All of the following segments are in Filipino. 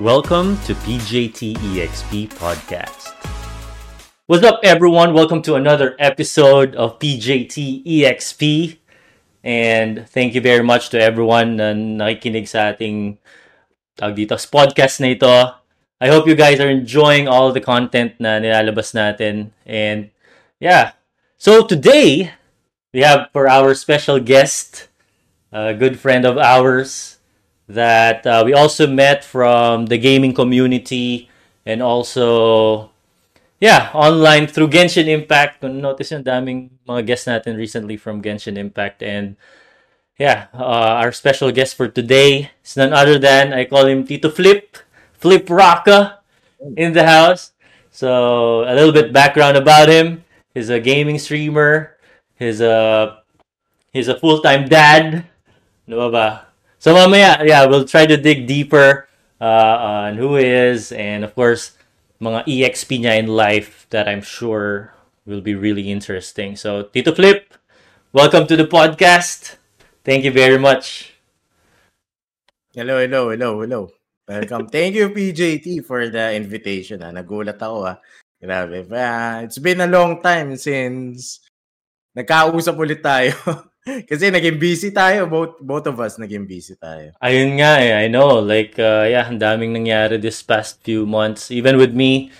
Welcome to PJT EXP Podcast. What's up, everyone? Welcome to another episode of PJT EXP. And thank you very much to everyone na nakikinig sa ating tawag dito, podcast na ito. I hope you guys are enjoying all the content na nilalabas natin. And yeah, so today we have for our special guest, a good friend of ours that uh, we also met from the gaming community and also yeah, online through Genshin Impact. Kung notice yung daming mga guests natin recently from Genshin Impact and yeah, uh, our special guest for today is none other than I call him Tito Flip, Flip Rocka in the house. So a little bit background about him. He's a gaming streamer. He's a he's a full-time dad. Ba ba? So mamaya, yeah, we'll try to dig deeper uh, on who he is and of course mga EXP niya in life that I'm sure will be really interesting. So Tito Flip, welcome to the podcast. Thank you very much. Hello, hello, hello, hello. Welcome. Thank you, PJT, for the invitation. Ah. Nagulat ako. Ah. Grabe. Uh, it's been a long time since nagkausap ulit tayo. Kasi naging busy tayo. Both, both of us naging busy tayo. Ayun nga eh. I know. Like, uh, yeah, ang daming nangyari this past few months. Even with me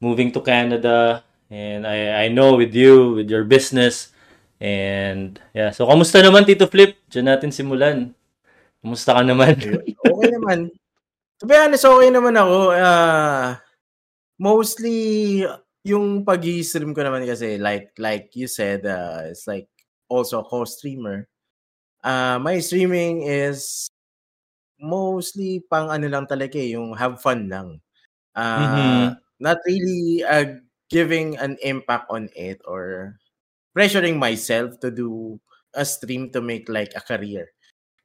moving to Canada. And I, I know with you, with your business. And yeah, so kamusta naman Tito Flip? Diyan natin simulan. Kamusta ka naman? okay naman. To be honest, okay naman ako. Uh, mostly yung pag-stream ko naman kasi like like you said, uh, it's like also a co-streamer. Uh, my streaming is mostly pang ano lang talaga eh, yung have fun lang. Uh, mm-hmm. Not really uh, giving an impact on it or pressuring myself to do a stream to make like a career.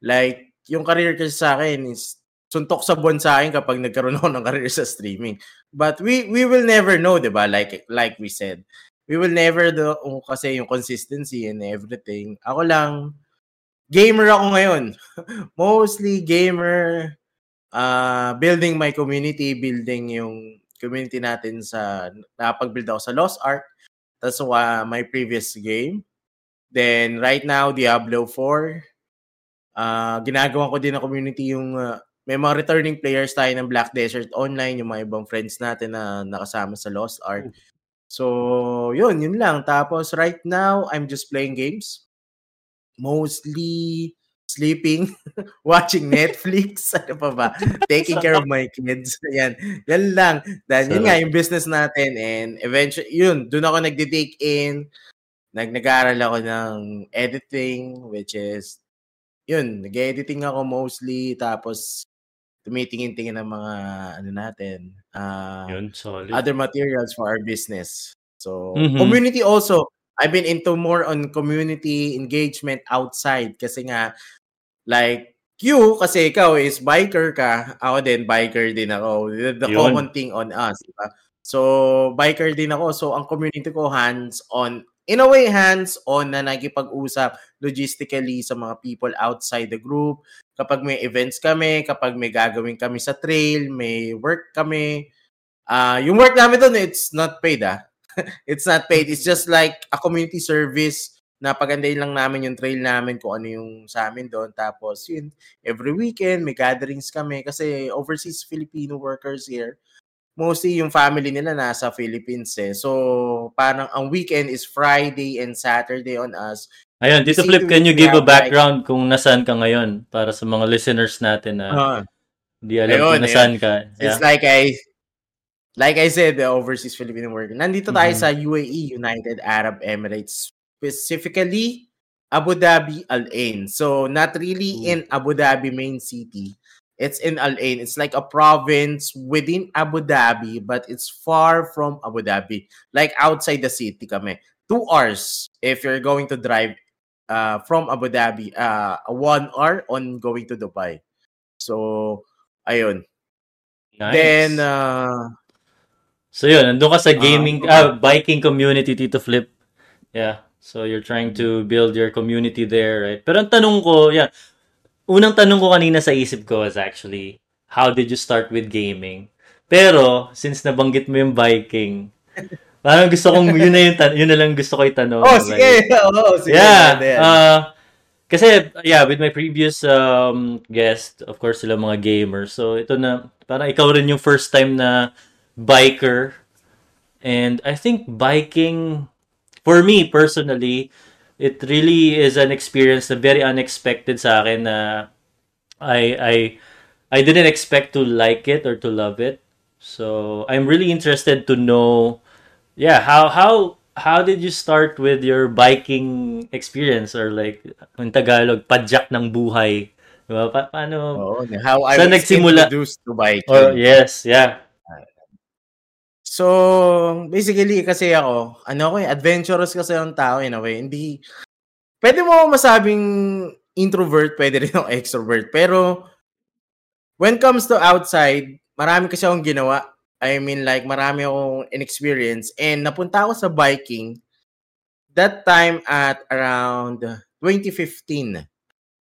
Like, yung career kasi sa akin is suntok sa buwan sa akin kapag nagkaroon ako ng career sa streaming. But we we will never know, 'di ba? Like like we said. We will never do oh, kasi yung consistency and everything. Ako lang gamer ako ngayon. Mostly gamer uh, building my community, building yung community natin sa napag-build ako sa Lost Ark That's uh, my previous game. Then right now Diablo 4. Uh, ginagawa ko din ng community yung uh, may mga returning players tayo ng Black Desert Online, yung mga ibang friends natin na nakasama sa Lost Ark. So, yun, yun lang. Tapos right now, I'm just playing games. Mostly sleeping, watching Netflix, ano pa ba? Taking care of my kids. Yan. Yan lang. Dahil yun nga, yung business natin. And eventually, yun, doon ako nagde-take in. Nag nag-aaral ako ng editing, which is, yun, nag-editing ako mostly. Tapos, tumitingin-tingin ng mga, ano natin, uh, yun, solid. other materials for our business. So, mm-hmm. community also, I've been into more on community engagement outside kasi nga Like, you, kasi ikaw is biker ka, ako din, biker din ako. The, the common thing on us, diba? So, biker din ako. So, ang community ko hands-on. In a way, hands-on na nagipag-usap logistically sa mga people outside the group. Kapag may events kami, kapag may gagawin kami sa trail, may work kami. Uh, yung work namin doon, it's not paid, ah. it's not paid. It's just like a community service napagandahin lang namin yung trail namin kung ano yung sa amin doon. Tapos yun, every weekend may gatherings kami kasi overseas Filipino workers here. Mostly yung family nila nasa Philippines eh. So parang ang weekend is Friday and Saturday on us. Ayun, dito Flip, can you give a background like, kung nasaan ka ngayon para sa mga listeners natin na uh, di alam ayun, kung nasaan ayun. ka. Yeah. It's like I like I said, the overseas Filipino worker. Nandito tayo mm-hmm. sa UAE, United Arab Emirates specifically Abu Dhabi Al Ain. So not really Ooh. in Abu Dhabi main city. It's in Al Ain. It's like a province within Abu Dhabi, but it's far from Abu Dhabi. Like outside the city kami. Two hours if you're going to drive uh, from Abu Dhabi. Uh, one hour on going to Dubai. So, ayun. Nice. Then, uh, So yun, nandun ka sa gaming, uh, uh, biking community, Tito Flip. Yeah. So you're trying to build your community there, right? Pero ang tanong ko, yeah, unang tanong ko kanina sa isip ko was actually, how did you start with gaming? Pero, since nabanggit mo yung biking, parang gusto kong, yun na yung, yun na lang gusto ko itanong. Oh, sige. Oh, sige. Yeah. Uh, kasi, yeah, with my previous um, guest, of course, sila mga gamers. So, ito na, parang ikaw rin yung first time na biker. And I think biking, for me personally, it really is an experience na very unexpected sa akin na I, I, I didn't expect to like it or to love it. So I'm really interested to know, yeah, how how how did you start with your biking experience or like in Tagalog, padjak ng buhay? Diba? Pa- paano? Oh, how I was nagsimula? introduced to biking. Oh, yes, yeah. So, basically kasi ako, ano ko eh, adventurous kasi ang tao in a way. Hindi, pwede mo masabing introvert, pwede rin ako extrovert. Pero, when comes to outside, marami kasi akong ginawa. I mean, like, marami akong inexperience. And napunta ako sa biking that time at around 2015.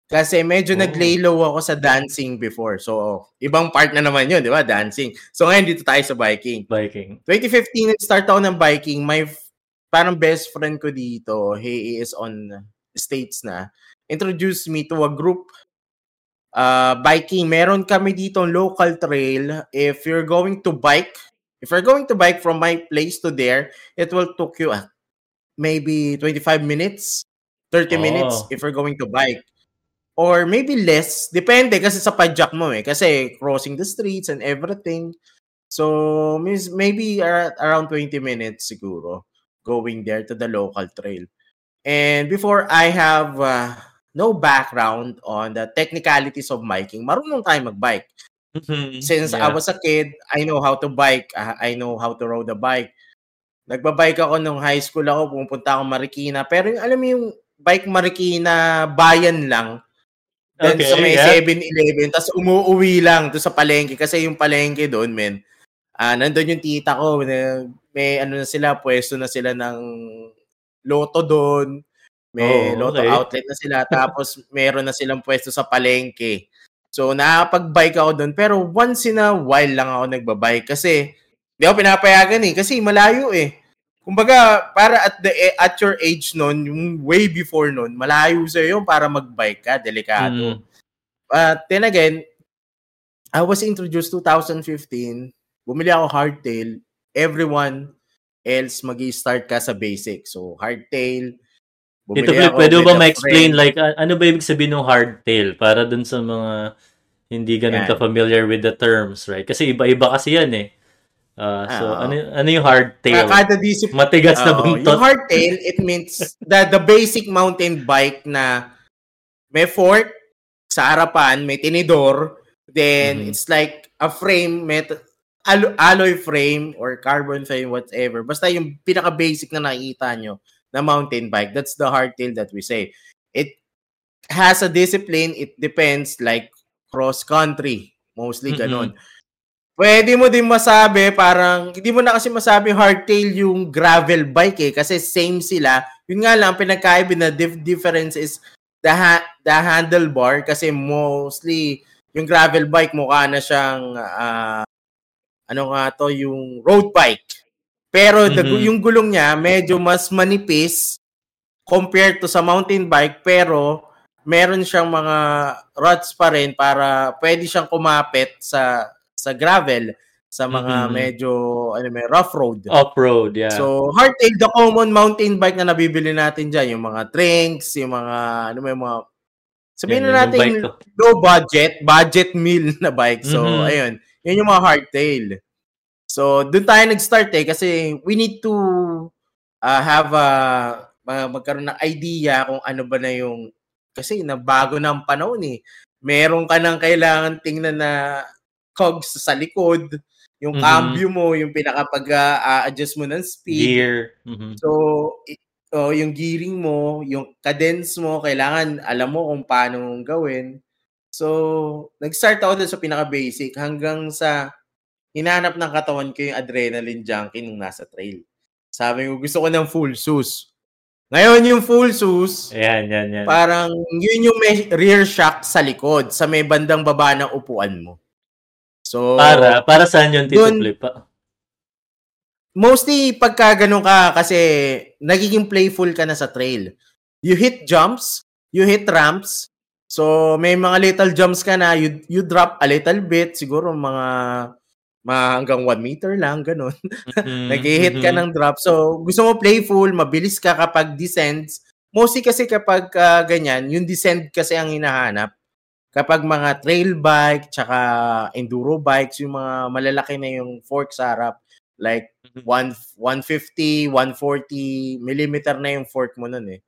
Kasi medyo oh. nag-lay low ako sa dancing before. So, ibang part na naman yun, di ba? Dancing. So, ngayon dito tayo sa biking. Biking. 2015, start ako ng biking. My parang best friend ko dito, he is on States na, introduced me to a group uh, biking. Meron kami dito local trail. If you're going to bike, if you're going to bike from my place to there, it will take you uh, maybe 25 minutes, 30 oh. minutes if you're going to bike. Or maybe less. Depende kasi sa padjak mo eh. Kasi crossing the streets and everything. So, maybe around 20 minutes siguro going there to the local trail. And before I have uh, no background on the technicalities of biking. Marunong tayo magbike. Mm-hmm. Since yeah. I was a kid, I know how to bike. Uh, I know how to ride a bike. Nagbabike ako nung high school ako, pumunta ako Marikina. Pero yung, alam mo yung bike Marikina, bayan lang. Then okay, sa may yeah. 7-Eleven, tapos umuuwi lang to sa palengke. Kasi yung palengke doon, men, uh, nandun yung tita ko, may, may ano na sila, pwesto na sila ng loto doon. May oh, Lotto okay. outlet na sila. Tapos meron na silang pwesto sa palengke. So nakapag-bike ako doon. Pero once in a while lang ako nagbabike. Kasi hindi ako pinapayagan eh. Kasi malayo eh. Kumbaga, para at the at your age noon, yung way before noon, malayo sa iyo para mag-bike ka, delikado. Mm. But then again, I was introduced 2015. Bumili ako hardtail. Everyone else magi-start ka sa basic. So hardtail, Bumili Ito, pwede ba ma-explain like ano ba ibig sabihin ng hardtail para dun sa mga hindi ganun yeah. ka-familiar with the terms, right? Kasi iba-iba kasi yan eh. Uh, so, uh, ano, ano yung hardtail? Kada disip- Matigas uh, na buntot. Yung hardtail, it means the, the basic mountain bike na may fork sa harapan, may tinidor, then mm-hmm. it's like a frame, met alloy frame or carbon frame, whatever. Basta yung pinaka-basic na nakikita nyo na mountain bike. That's the hardtail that we say. It has a discipline. It depends like cross country. Mostly ganon. Mm-hmm. Pwede mo din masabi, parang, hindi mo na kasi masabi hardtail yung gravel bike eh, kasi same sila. Yun nga lang, pinagkaiba na dif- difference is the, ha- the handlebar, kasi mostly, yung gravel bike mukha na siyang, uh, ano nga to, yung road bike. Pero mm-hmm. the, yung gulong niya medyo mas manipis compared to sa mountain bike pero meron siyang mga rods pa rin para pwede siyang kumapit sa sa gravel sa mga mm-hmm. medyo ano may rough road. Off-road, yeah. So, hardtail the common mountain bike na nabibili natin diyan, yung mga Trinks, yung mga ano may mga Sabihin yeah, na natin low budget, budget meal na bike. So, mm-hmm. ayun. Yun yung mga hardtail. So, doon tayo nag-start eh kasi we need to uh, have a uh, magkaroon ng idea kung ano ba na yung kasi na bago na ang panahon eh. Meron ka nang kailangan tingnan na cogs sa likod, yung mm-hmm. cambio mo, yung pinakapag-adjust uh, mo ng speed. Gear. Mm-hmm. So, oh, yung gearing mo, yung cadence mo, kailangan alam mo kung paano gawin. So, nag-start ako dun sa pinaka-basic hanggang sa hinanap ng katawan ko yung adrenaline junkie nung nasa trail. Sabi ko, gusto ko ng full sus. Ngayon yung full sus, ayan, yan, yan. parang yun yung may rear shock sa likod, sa may bandang baba ng upuan mo. So, Para, para saan yun, Tito Dun- Flip? Pa? mostly pagka ganun ka kasi nagiging playful ka na sa trail. You hit jumps, you hit ramps. So may mga little jumps ka na, you, you drop a little bit, siguro mga, mga hanggang 1 meter lang, ganun. Mhm, Nag-hit ka mhm. ng drop. So gusto mo playful, mabilis ka kapag descends. Mostly kasi kapag ah, ganyan, yung descend kasi ang hinahanap. Kapag mga trail bike, tsaka enduro bikes, yung mga malalaki na yung fork sa harap, like Mhm. one, 150, 140 millimeter na yung fork mo nun eh.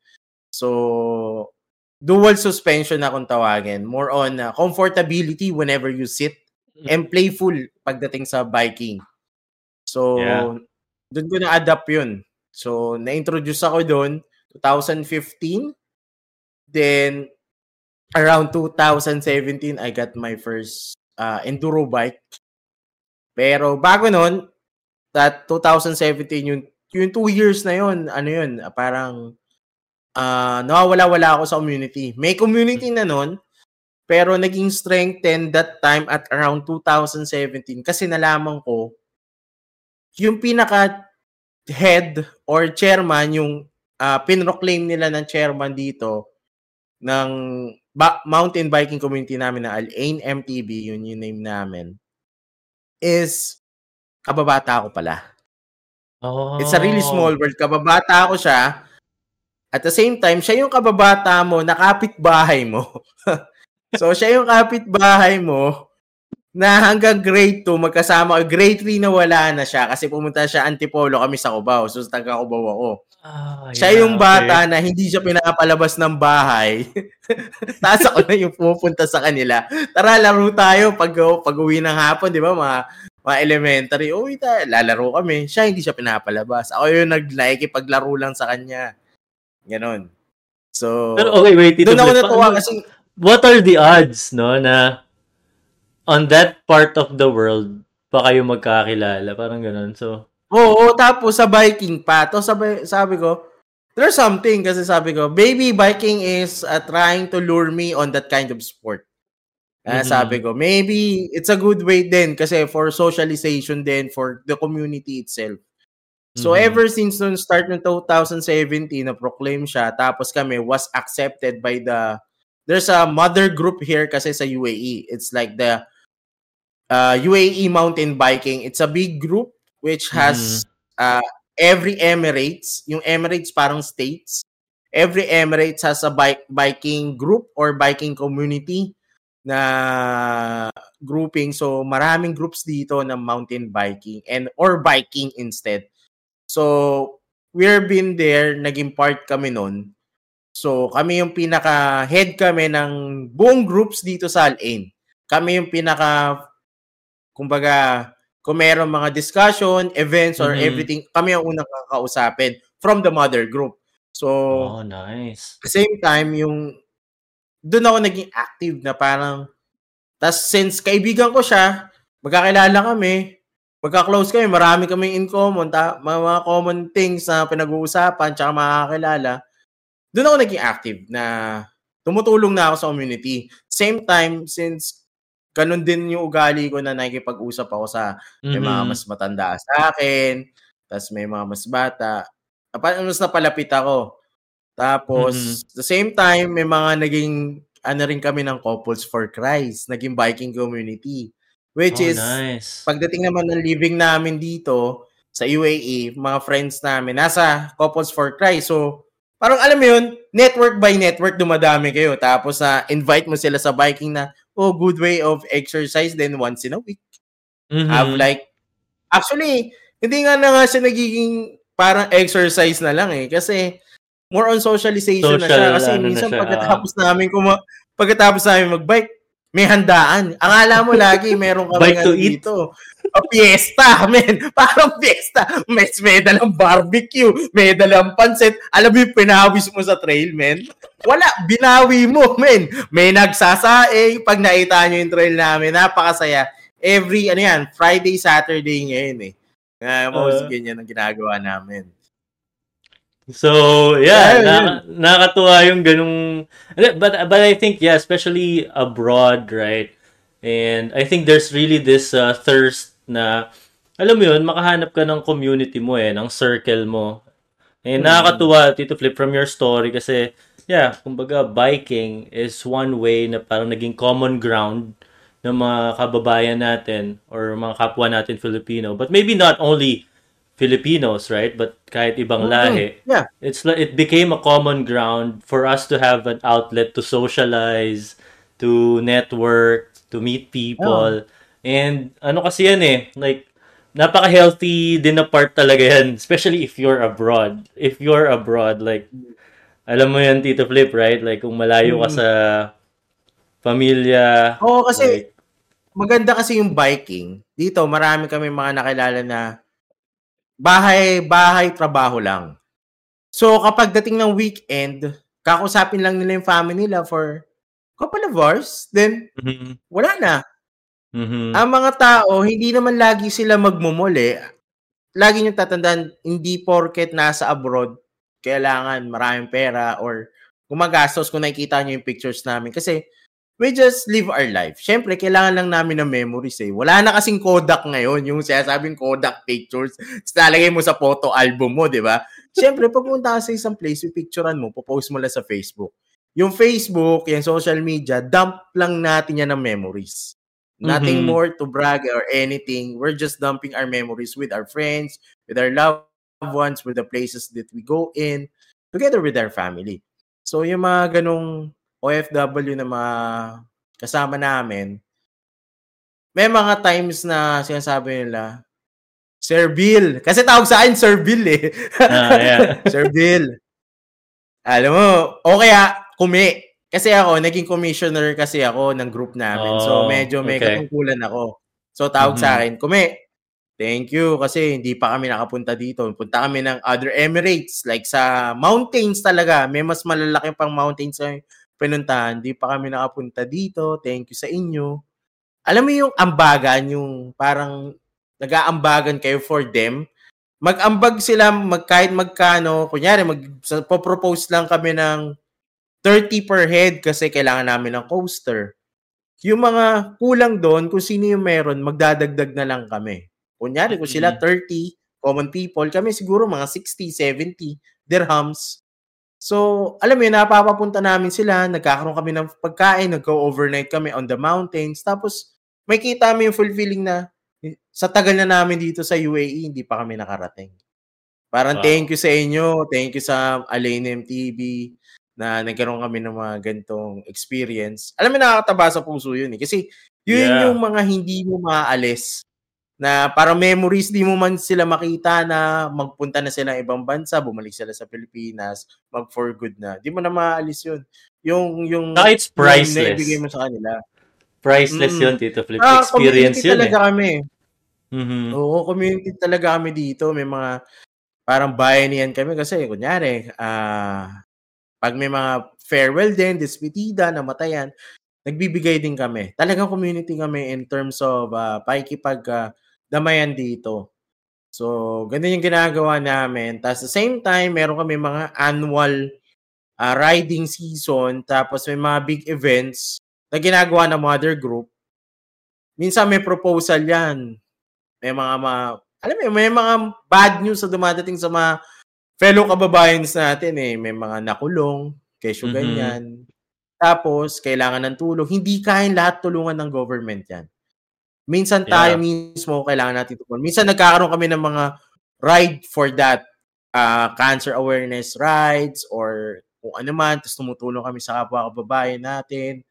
So, dual suspension na kung tawagin. More on uh, comfortability whenever you sit and playful pagdating sa biking. So, Yeah. doon ko na-adapt yun. So, na-introduce ako doon 2015. Then, around 2017, I got my first uh, enduro bike. Pero bago nun, that 2017, yung, yung two years na yun, ano yun, parang ah nawawala-wala ako sa community. May community na nun, pero naging strengthened that time at around 2017 kasi nalaman ko yung pinaka head or chairman yung ah, pinroclaim nila ng chairman dito ng ba- mountain biking community namin na Al-Ain MTB, yun yung name namin, is kababata ko pala. Oh. It's a really small world. Kababata ko siya. At the same time, siya yung kababata mo na kapitbahay mo. so, siya yung kapitbahay mo na hanggang grade 2 magkasama. Grade 3 na wala na siya kasi pumunta siya Antipolo kami sa Cubao. So, taga Cubao ako. Ah, Siya yeah, yung bata okay. na hindi siya pinapalabas ng bahay. Tapos ako na yung pumupunta sa kanila. Tara, laro tayo pag, pag uwi ng hapon, di ba? Mga, mga elementary. Uwi tayo, lalaro kami. Siya hindi siya pinapalabas. Ako yung nag-like, paglaro lang sa kanya. Ganon. So, Pero okay, wait, doon ako natuwa kasi What are the odds, no, na on that part of the world pa kayo magkakilala? Parang ganun. So, Oo, tapos sa biking pa. To sabi, sabi ko, there's something kasi sabi ko, baby biking is uh, trying to lure me on that kind of sport. Ah, Mhm. Sabi ko, maybe it's a good way din kasi for socialization din for the community itself. So Mhm. ever since nung start ng 2017 na proclaim siya tapos kami was accepted by the there's a mother group here kasi sa UAE. It's like the uh, UAE mountain biking. It's a big group which has uh, every Emirates, yung Emirates parang states. Every Emirates has a bike biking group or biking community na grouping. So maraming groups dito ng mountain biking and or biking instead. So we're been there, naging part kami nun. So kami yung pinaka head kami ng buong groups dito sa Al-Ain. Kami yung pinaka kumbaga kung meron mga discussion, events or Mhm. everything, kami ang unang kakausapin from the mother group. So oh, nice. same time, yung doon ako naging active na parang tas since kaibigan ko siya, magkakilala kami, magka-close kami, marami kaming in common, ta- mga, mga common things na pinag-uusapan, tsaka makakilala. Doon ako naging active na tumutulong na ako sa community. Same time, since ganun din yung ugali ko na nakikipag-usap ako sa may mga Mhm. mas matanda sa akin, tas may mga mas bata. Mas napalapit ako. Tapos, Mhm. the same time, may mga naging, ano rin kami ng Couples for Christ, naging biking community. Which Oh, is, nice. pagdating naman ng living namin dito, sa UAE, mga friends namin, nasa Couples for Christ. So, parang alam mo yun, network by network, dumadami kayo. Tapos, na invite mo sila sa biking na, oh, good way of exercise, then once in a week Mhm. have like actually hindi nga na nga siya nagiging parang exercise na lang eh kasi more on socialization na siya Social, kasi ano minsan siya, pagkatapos namin kuma pagkatapos namin magbike may handaan. Ang alam mo lagi meron kami Bike to eat? dito. O fiesta, men. Parang fiesta. May, may dalang barbecue, may dalang pansit. Alam mo yung pinawis mo sa trail, men? Wala, binawi mo, men. May nagsasaing. Pag nakita nyo yung trail namin, napakasaya. Every, ano yan, Friday, Saturday ngayon eh. Uh, most Uh, ganyan ang ginagawa namin. So, yeah, Yeah, na, yun. nakakatuwa yung ganung but but I think yeah, especially abroad, right? And I think there's really this uh, thirst na, alam mo yun, makahanap ka ng community mo eh, ng circle mo. And nakakatuwa, Tito Flip, from your story kasi, yeah, kumbaga, biking is one way na parang naging common ground ng mga kababayan natin or mga kapwa natin Filipino. But maybe not only Filipinos, right? But kahit ibang lahi. Yeah. It's like it became a common ground for us to have an outlet to socialize, to network, to meet people. And ano kasi yan eh, like napaka-healthy din na part talaga yan, especially if you're abroad. If you're abroad, like alam mo yan, Tito Flip, right? Like kung malayo ka Mm. sa pamilya. Oo, kasi like, maganda kasi yung biking. Dito, marami kami mga nakilala na bahay, bahay, trabaho lang. So, kapag dating ng weekend, kakusapin lang nila yung family nila for couple of hours, then mhm, wala na. Mhm. Ang mga tao, hindi naman lagi sila magmumuli. Lagi nyo tatandaan, hindi porket nasa abroad, kailangan maraming pera or gumagastos kung nakikita nyo yung pictures namin. Kasi we just live our life. Siyempre, kailangan lang namin ng memories eh. Wala na kasing Kodak ngayon, yung sinasabing Kodak pictures. Tapos nalagay mo sa photo album mo, di ba? Siyempre, pagpunta ka sa isang place, yung picturean mo, popost mo lang sa Facebook. Yung Facebook, yung social media, dump lang natin yan ng memories. Nothing Mhm. more to brag or anything. We're just dumping our memories with our friends, with our loved ones, with the places that we go in, together with our family. So, yung mga ganong OFW na mga kasama namin, may mga times na sinasabi nila, Sir Bill. Kasi tawag sa akin, Sir Bill eh. Ah, yeah. Sir Bill. Alam mo, o kaya, kumi. Kasi ako, naging commissioner kasi ako ng group namin. so, Oh, medyo may okay. katungkulan ako. So, tawag sa Mhm. akin, kumi. Thank you kasi hindi pa kami nakapunta dito. Punta kami ng other Emirates like sa mountains talaga. May mas malalaki pang mountains sa pinuntahan. Hindi pa kami nakapunta dito. Thank you sa inyo. Alam mo yung ambagan, yung parang nag-aambagan kayo for them. Mag-ambag sila mag, kahit magkano. Kunyari, mag, sa- propose lang kami ng 30 per head kasi kailangan namin ng coaster. Yung mga kulang doon, kung sino yung meron, magdadagdag na lang kami. Kunyari, kung sila Mhm. 30 common people, kami siguro mga 60, 70 dirhams. So, alam mo yun, napapapunta namin sila, nagkakaroon kami ng pagkain, nagko-overnight kami on the mountains, tapos may kita mo yung fulfilling na sa tagal na namin dito sa UAE, hindi pa kami nakarating. Parang Wow. thank you sa inyo, thank you sa Alain MTV na nagkaroon kami ng mga gantong experience. Alam mo, nakakataba sa puso yun eh. Kasi yun Yeah. yung mga hindi mo maaalis na parang memories, di mo man sila makita na magpunta na sila ng ibang bansa, bumalik sila sa Pilipinas, mag for good na. Di mo na maaalis yun. Yung, yung, Saka it's yung priceless. naibigay mo sa kanila. Priceless Mm. yun, Tito Flip. Ah, Experience yun talaga eh. kami. Mhm. Oo, community talaga kami dito. May mga parang bayanihan kami kasi kunyari, ah pag may mga farewell din, despedida, namatayan, nagbibigay din kami. Talagang community kami in terms of uh, pakikipag ah, damayan dito. So, ganun yung ginagawa namin. Tapos, the same time, meron kami mga annual ah, riding season. Tapos, may mga big events na ginagawa ng mother group. Minsan may proposal yan. May mga, mga alam mo, may mga bad news na dumadating sa mga fellow kababayans natin eh. May mga nakulong, kesyo Mhm. ganyan. Tapos, kailangan ng tulong. Hindi kain lahat tulungan ng government yan. Minsan tayo Yeah. mismo kailangan natin tulungan. Minsan nagkakaroon kami ng mga ride for that uh, cancer awareness rides or kung ano man. Tapos tumutulong kami sa kapwa kababayan natin.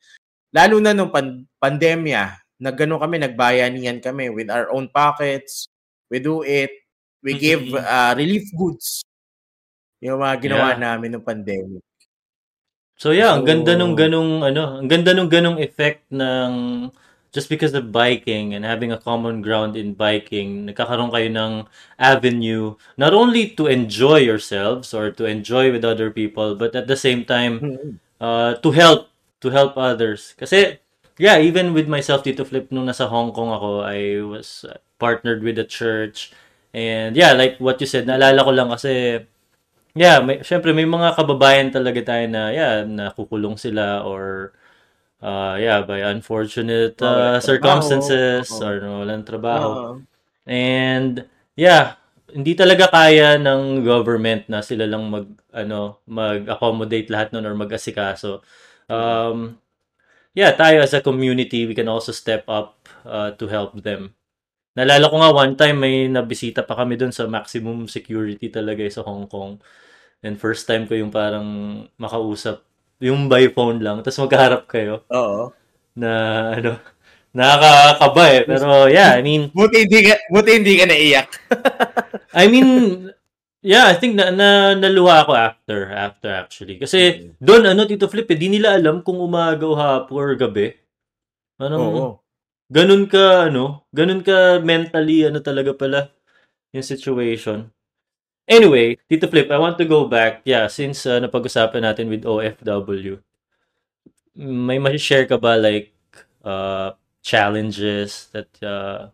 Lalo na nung pan- pandemya, nagano kami, nagbayanihan kami with our own pockets. We do it. We give uh, relief goods. Yung mga ginawa Yeah. namin nung pandemic. So yeah, ang ganda So- nung ganung ano, ang ganda nung ganung effect ng just because of biking and having a common ground in biking, nagkakaroon kayo ng avenue not only to enjoy yourselves or to enjoy with other people, but at the same time Mhm. uh, to help to help others. Kasi yeah, even with myself Tito Flip nung nasa Hong Kong ako, I was partnered with a church and yeah, like what you said, naalala ko lang kasi yeah, may syempre may mga kababayan talaga tayo na yeah, nakukulong sila or uh, yeah, by unfortunate uh, ng trabaho. circumstances Oo. or nawalan trabaho. Oo. And yeah, hindi talaga kaya ng government na sila lang mag ano, mag-accommodate lahat nun or mag-asikaso. Um, yeah, tayo as a community, we can also step up uh, to help them. Nalala ko nga one time may nabisita pa kami dun sa maximum security talaga eh, sa Hong Kong. And first time ko yung parang makausap, yung by phone lang, tapos magkaharap kayo Oo. na ano, nakakakaba eh. Pero yeah, I mean, Buti hindi ka, buti hindi ka naiyak. I mean, yeah, I think na, na naluha ako after, after actually. Kasi doon, ano, Tito Flip, eh, di nila alam kung umaga o hapon or gabi. Anong, Oo. Ganun ka, ano, ganun ka mentally, ano talaga pala, yung situation. Anyway, Tito Flip, I want to go back. Yeah, since uh, napag-usapan natin with OFW, may ma-share ka ba like uh, challenges that uh,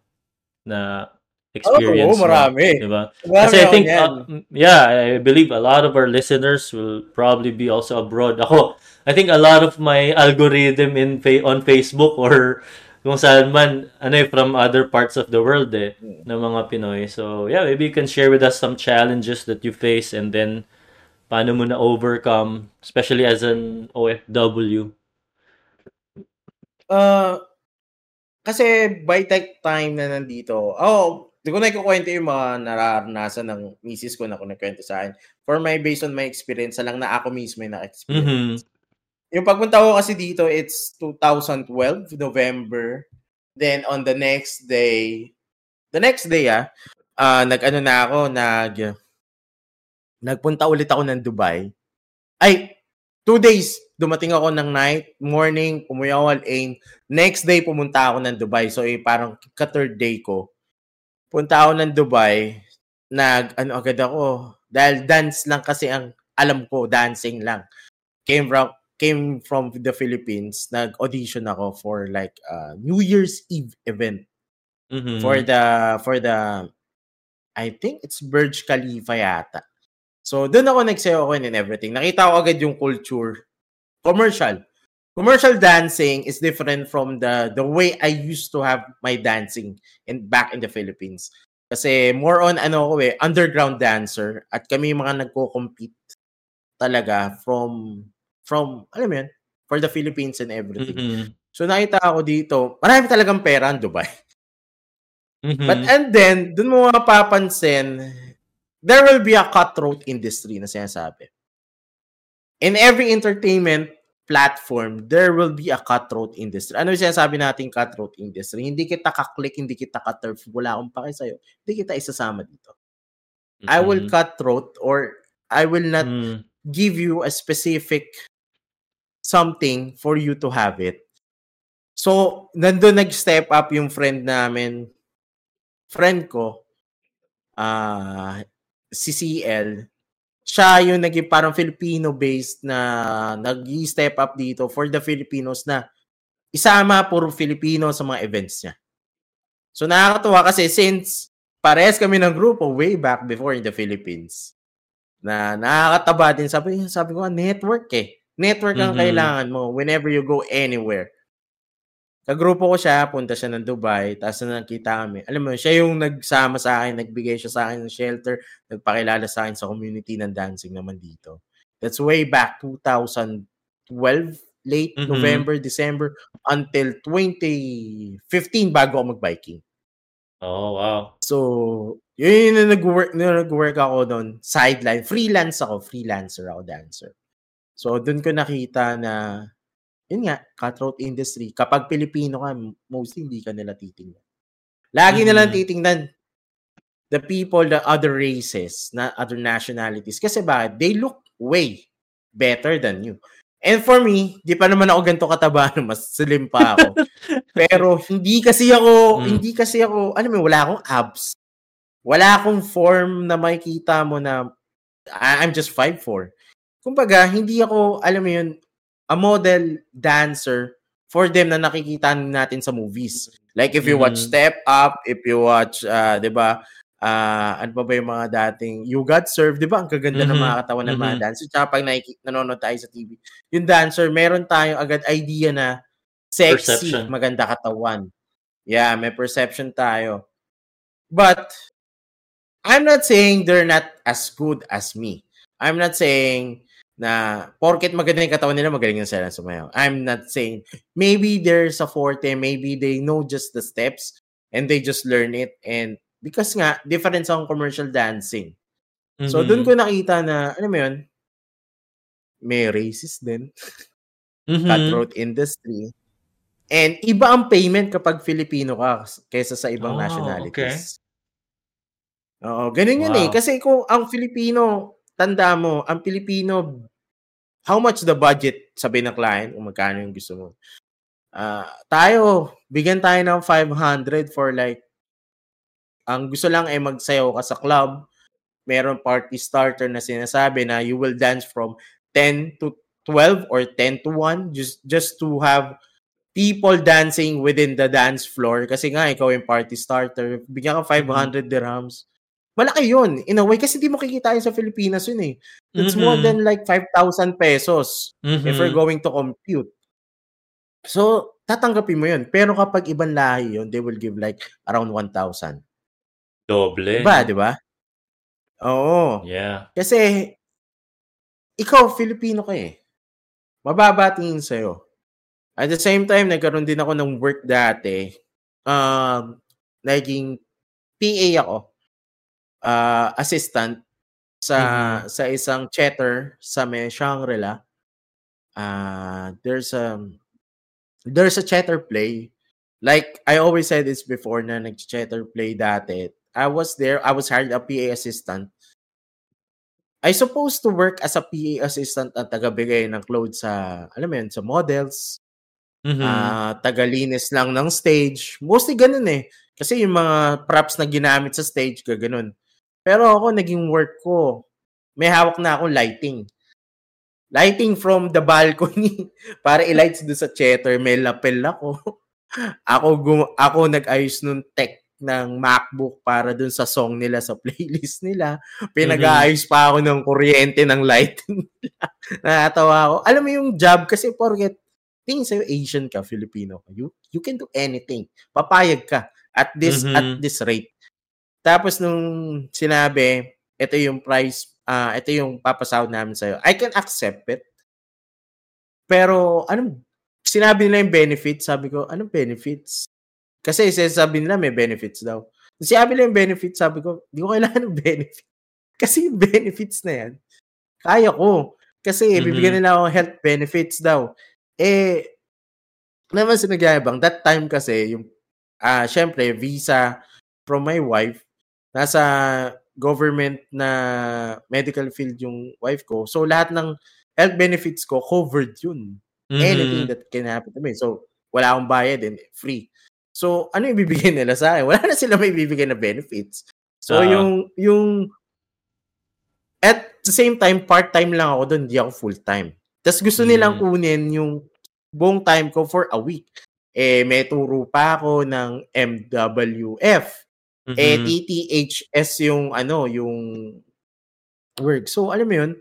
na experience Oo, marami. mo, diba? Marami Kasi I think, uh, yeah, I believe a lot of our listeners will probably be also abroad. Ako, I think a lot of my algorithm in on Facebook or kung saan man, ano eh, from other parts of the world eh, Hmm. ng mga Pinoy. So, yeah, maybe you can share with us some challenges that you face and then paano mo na overcome, especially as an OFW. Uh, kasi by that time na nandito, oh, di ko na ikukwento yung mga nararanasan ng misis ko na kunikwento sa akin. For my, based on my experience, lang na ako mismo yung na-experience. Mhm. Yung pagpunta ko kasi dito, it's 2012, November. Then on the next day, the next day ah, ah, nag-ano na ako, nag, nagpunta ulit ako ng Dubai. Ay, two days, dumating ako ng night, morning, umuwi ako Al-Ain. Next day, pumunta ako ng Dubai. So, eh, parang ka-third day ko. Punta ako ng Dubai, nag, ano agad ako, dahil dance lang kasi ang alam ko, dancing lang. Came from, came from the Philippines, nag-audition ako for like a New Year's Eve event Mhm. for the for the I think it's Burj Khalifa yata. So doon ako nagsayaw ako and everything. Nakita ko agad yung culture. Commercial. Commercial dancing is different from the the way I used to have my dancing in back in the Philippines. Kasi more on ano ko eh, underground dancer at kami yung mga nagko-compete talaga from from alam mo yun, for the Philippines and everything. Mhm. So nakita ako dito, marami talagang pera ang Dubai. Mhm. But and then, dun mo mapapansin, there will be a cutthroat industry na sinasabi. In every entertainment platform, there will be a cutthroat industry. Ano yung sinasabi natin cutthroat industry? Hindi kita kaklik, hindi kita ka-turf, wala akong pake sa'yo. Hindi kita isasama dito. I will Mhm. cutthroat or I will not Mhm. give you a specific something for you to have it. So, nandun nag-step up yung friend namin, friend ko, ah si CL, siya yung naging parang Filipino-based na nag-step up dito for the Filipinos na isama puro Filipino sa mga events niya. So nakakatuwa kasi since parehas kami ng grupo way back before in the Philippines, na nakakataba din. Sabi, sabi ko, network eh. Network ang Mhm. kailangan mo whenever you go anywhere. Kagrupo ko siya, punta siya ng Dubai, tapos na nakita kami. Alam mo, siya yung nagsama sa akin, nagbigay siya sa akin ng shelter, nagpakilala sa akin sa community ng dancing naman dito. That's way back 2012, late Mhm. November, December, until 2015 bago ako mag-biking. Oh, wow. So, yun yung nag-work, nag-work ako doon, sideline. Freelance ako, freelancer ako, dancer. So, doon ko nakita na, yun nga, cutthroat industry. Kapag Pilipino ka, mostly hindi ka nila titingnan. Lagi Mhm. nilang titingnan the people, the other races, na other nationalities. Kasi bakit? They look way better than you. And for me, di pa naman ako ganito kataba, mas slim pa ako. Pero hindi kasi ako, Mm. hindi kasi ako, alam mo, wala akong abs. Wala akong form na makikita mo na I'm just 5'4". Kumbaga, hindi ako, alam mo yun, a model dancer for them na nakikita natin sa movies. Like if you watch Mhm. Step Up, if you watch, uh, 'di ba? ah ano pa ba yung mga dating You Got Served, 'di ba? Ang kaganda ng Mhm. mga katawan ng mga Mhm. dancer. Tsaka pag nakiki- nanonood tayo sa TV, yung dancer, meron tayong agad idea na sexy, Perception. maganda katawan. Yeah, may perception tayo. But I'm not saying they're not as good as me. I'm not saying na porket maganda yung katawan nila, magaling na sila sumayaw. I'm not saying maybe there's a forte, maybe they know just the steps and they just learn it and because nga difference ang commercial dancing. So Mhm. doon ko nakita na ano mo yun, may racist din, Mhm. cutthroat industry. And iba ang payment kapag Filipino ka kaysa sa ibang Oh, nationalities. Oo, ganun yun eh. Wow. Kasi kung ang Filipino, tanda mo, ang Filipino, how much the budget, sabi ng client, kung magkano yung gusto mo. Ah, tayo, bigyan tayo ng 500 for like, ang gusto lang ay magsayaw ka sa club, meron party starter na sinasabi na you will dance from 10 to 12 or 10 to 1 just just to have people dancing within the dance floor. Kasi nga ikaw yung party starter. Bigyan ka 500 dirhams malaki yun in a way kasi di mo kikitain sa Pilipinas yun eh it's more Mhm. than like 5,000 pesos if we're going to compute so tatanggapin mo yun pero kapag ibang lahi yun they will give like around 1,000 Doble. Diba, di ba? Oo. Yeah. Kasi, ikaw, Filipino ka eh. Mababa tingin sa'yo. At the same time, nagkaroon din ako ng work dati. Um, naging PA ako. Uh, assistant sa Mhm. sa isang chatter sa may Shangri-La. Uh, there's a there's a chatter play. Like I always said this before na nag-chatter play dati. I was there, I was hired a PA assistant. I supposed to work as a PA assistant at tagabigay ng clothes sa, alam mo yun, sa models, Mhm. ah tagalinis lang ng stage. Mostly ganun eh. Kasi yung mga props na ginamit sa stage, gaganon. Pero ako, naging work ko, may hawak na akong lighting. Lighting from the balcony para i-lights doon sa chatter. May lapel ako. ako, gum- ako nag-ayos nung tech ng MacBook para dun sa song nila sa playlist nila. Pinag-aayos pa ako ng kuryente ng lighting nila. Nakatawa ako. Alam mo yung job kasi porket tingin sa'yo Asian ka, Filipino ka. You, you can do anything. Papayag ka at this Mhm. at this rate. Tapos nung sinabi, ito yung price, ah ito yung papasahod namin sa'yo. I can accept it. Pero anong sinabi nila yung benefits, sabi ko, anong benefits? Kasi sinasabi nila may benefits daw. Sinabi nila yung benefits, sabi ko, di ko kailangan ng benefit. Kasi yung benefits na yan, kaya ko. Kasi Mhm. bibigyan nila ako health benefits daw. Eh, naman sa nagyayabang, that time kasi, yung, ah syempre, visa from my wife, nasa government na medical field yung wife ko. So, lahat ng health benefits ko, covered yun. Anything Mhm. that can happen to me. So, wala akong bayad and free. So, ano yung bibigyan nila sa akin? Wala na sila may bibigyan na benefits. So, Oo. yung, yung, at the same time, part-time lang ako doon, hindi ako full-time. Tapos gusto nilang Mm. kunin yung buong time ko for a week. Eh, may turo pa ako ng MWF. Eh, Mhm. TTHS yung, ano, yung work. So, alam mo yun,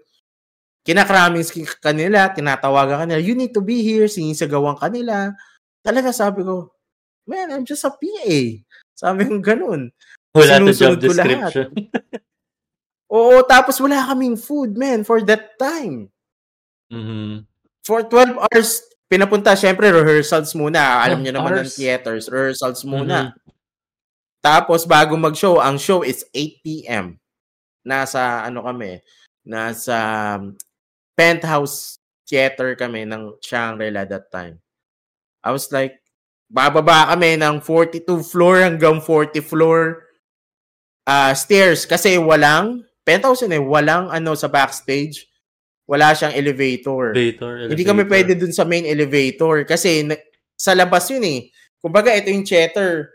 kinakraming kanila, tinatawagan kanila, you need to be here, sinisagawan kanila. Talaga sabi ko, man, I'm just a PA. Sabi ko ganun. Wala to job description. Oo, tapos wala kaming food, man, for that time. Mhm. For 12 hours, pinapunta, syempre, rehearsals muna. Alam Oh, niyo naman ng hours. theaters, rehearsals muna. Mhm. Tapos, bago mag-show, ang show is 8 p.m. Nasa, ano kami, nasa um, penthouse theater kami ng Shangri-La that time. I was like, bababa kami ng 42 floor hanggang 40 floor ah stairs kasi walang, penthouse yun eh, walang ano sa backstage, wala siyang elevator. Elevator, Hindi kami elevator. pwede dun sa main elevator kasi na- sa labas yun eh. Kumbaga, ito yung chatter.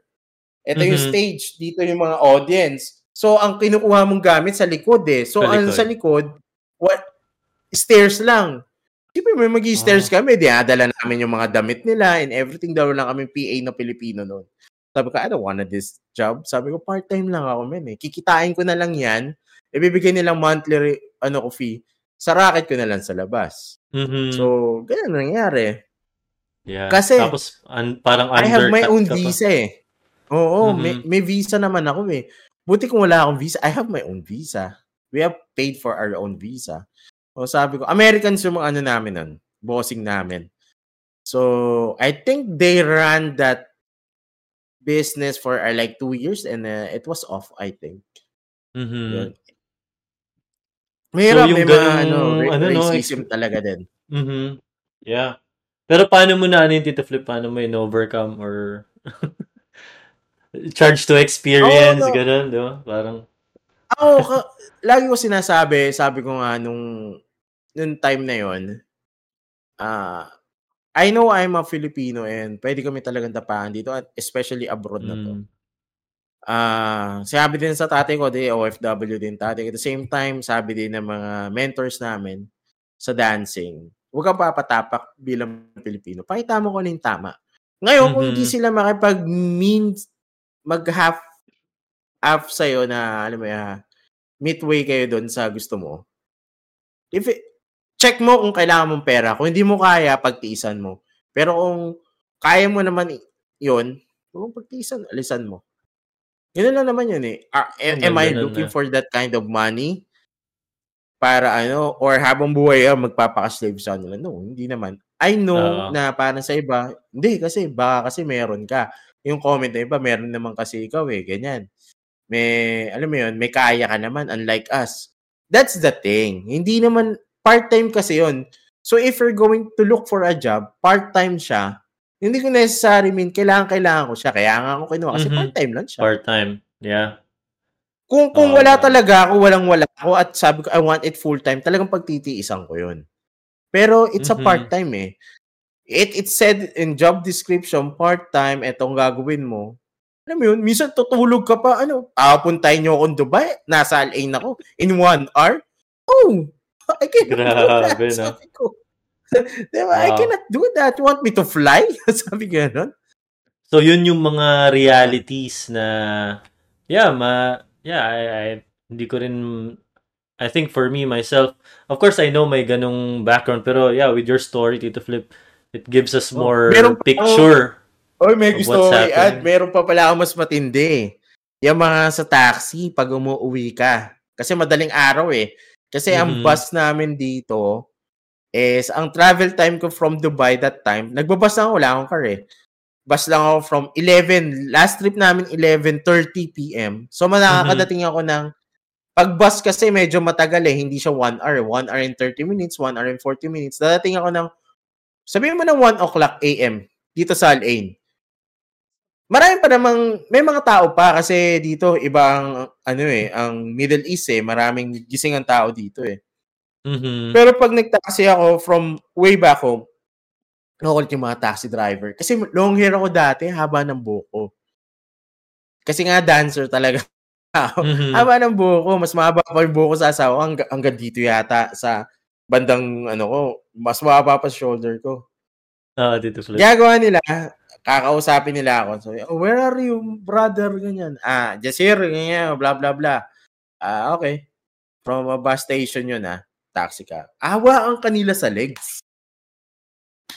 Ito yung Mhm. stage. Dito yung mga audience. So, ang kinukuha mong gamit sa likod eh. So, Sa ang likod. sa likod, what, stairs lang. Siyempre, may mag-stairs Ah. kami. Dinadala namin yung mga damit nila and everything. Daw lang kami PA na Pilipino noon. Sabi ko, I don't wanna this job. Sabi ko, part-time lang ako, men eh. Kikitain ko na lang yan. Ibibigay nilang monthly, re- ano ko fee. Sa racket ko na lang sa labas. Mhm. So, ganun nangyari. Yeah. Kasi, Tapos, un- parang I have my own visa eh. Oo, Mhm. may, may visa naman ako eh. Buti kung wala akong visa, I have my own visa. We have paid for our own visa. O sabi ko, Americans yung mga ano namin nun, bossing namin. So, I think they ran that business for uh, like two years and uh, it was off, I think. Mhm. Yun. Mahirap, So, yung may mga ganung, ano, ra- ano, no, racism talaga din. Mhm. Yeah. Pero paano mo na ano yung Tito Flip? Paano mo in-overcome or charge to experience, Oo, no. ganun, di ba? Parang, Ako, ka- lagi ko sinasabi, sabi ko nga nung, nung time na yon ah, I know I'm a Filipino and pwede kami talagang tapahan dito, at especially abroad na to. mm, Ah, sabi din sa tatay ko, di OFW din tatay. At the same time, sabi din ng mga mentors namin sa dancing, huwag kang papatapak bilang Pilipino. Pakita mo kung ano yung tama. Ngayon, kung hindi Mhm. sila makipag-means, mag-half half sa'yo na, alam mo yan, midway kayo doon sa gusto mo. If it- check mo kung kailangan mong pera. Kung hindi mo kaya, pagtiisan mo. Pero kung kaya mo naman yun, mong pagtiisan, alisan mo. Ganun lang naman yun eh. Ah, am, am I looking na. for that kind of money? Para ano, or habang buhay ka, magpapaka-slave sa nila. No, hindi naman. I know Oo. na parang sa iba, hindi kasi, baka kasi meron ka. Yung comment na iba, meron naman kasi ikaw eh, ganyan. May, alam mo yun, may kaya ka naman, unlike us. That's the thing. Hindi naman, part-time kasi yun. So if you're going to look for a job, part-time siya, hindi ko necessary mean, kailangan-kailangan ko siya. Kaya nga ako kinuha kasi Mhm. part-time lang siya. part-time. Yeah. Kung kung Oo. wala talaga ako, walang-wala ako at sabi ko, I want it full-time, talagang pagtitiisan ko yun. Pero it's a Mhm. part-time eh. It, it said in job description, part-time, etong gagawin mo. Alam mo yun, minsan tutulog ka pa, ano, papuntahin niyo akong Dubai, nasa LA na ako, in one hour. Oh, I cannot do that. Grabe, no? Sabi ko. diba, I Wow. cannot do that. You want me to fly? sabi ko ganun. So, yun yung mga realities na, yeah, ma, yeah, I, I, hindi ko rin, I think for me, myself, of course, I know may ganong background, pero yeah, with your story, Tito Flip, it gives us Oh, more meron pa- picture. Oy, may gusto ko i-add. Meron pa pala ako mas matindi. Yung mga sa taxi, pag umuwi ka. Kasi madaling araw eh. Kasi ang Mhm. bus namin dito is, ang travel time ko from Dubai that time, nagbabas lang ako, wala akong car eh. Bus lang ako from 11, last trip namin 11.30 p.m. So, makakadating ako ng, pag bus kasi medyo matagal eh, hindi siya 1 hour. 1 hour and 30 minutes, 1 hour and 40 minutes. Dadating ako ng, sabihin mo ng 1 o'clock a.m. dito sa Al-Ain. Marami pa namang, may mga tao pa kasi dito ibang, ano eh, ang Middle East eh, maraming gising ang tao dito eh. Mhm. Pero pag nag-taxi ako from way back home, nakulit yung mga taxi driver. Kasi long hair ako dati, haba ng buko. Kasi nga dancer talaga. Mhm. haba ng buko, mas mahaba pa yung buko sa asawa ko, hanggang, hanggang dito yata sa bandang, ano ko, mas mahaba pa sa shoulder ko. Ah, Tito Flip. Gagawa nila, kakausapin nila ako. So, oh, where are you, brother? Ganyan. Ah, just here, ganyan, blah, blah, blah. Ah, okay. From a bus station yun, ah. Taxi ka. Awa ang kanila sa legs.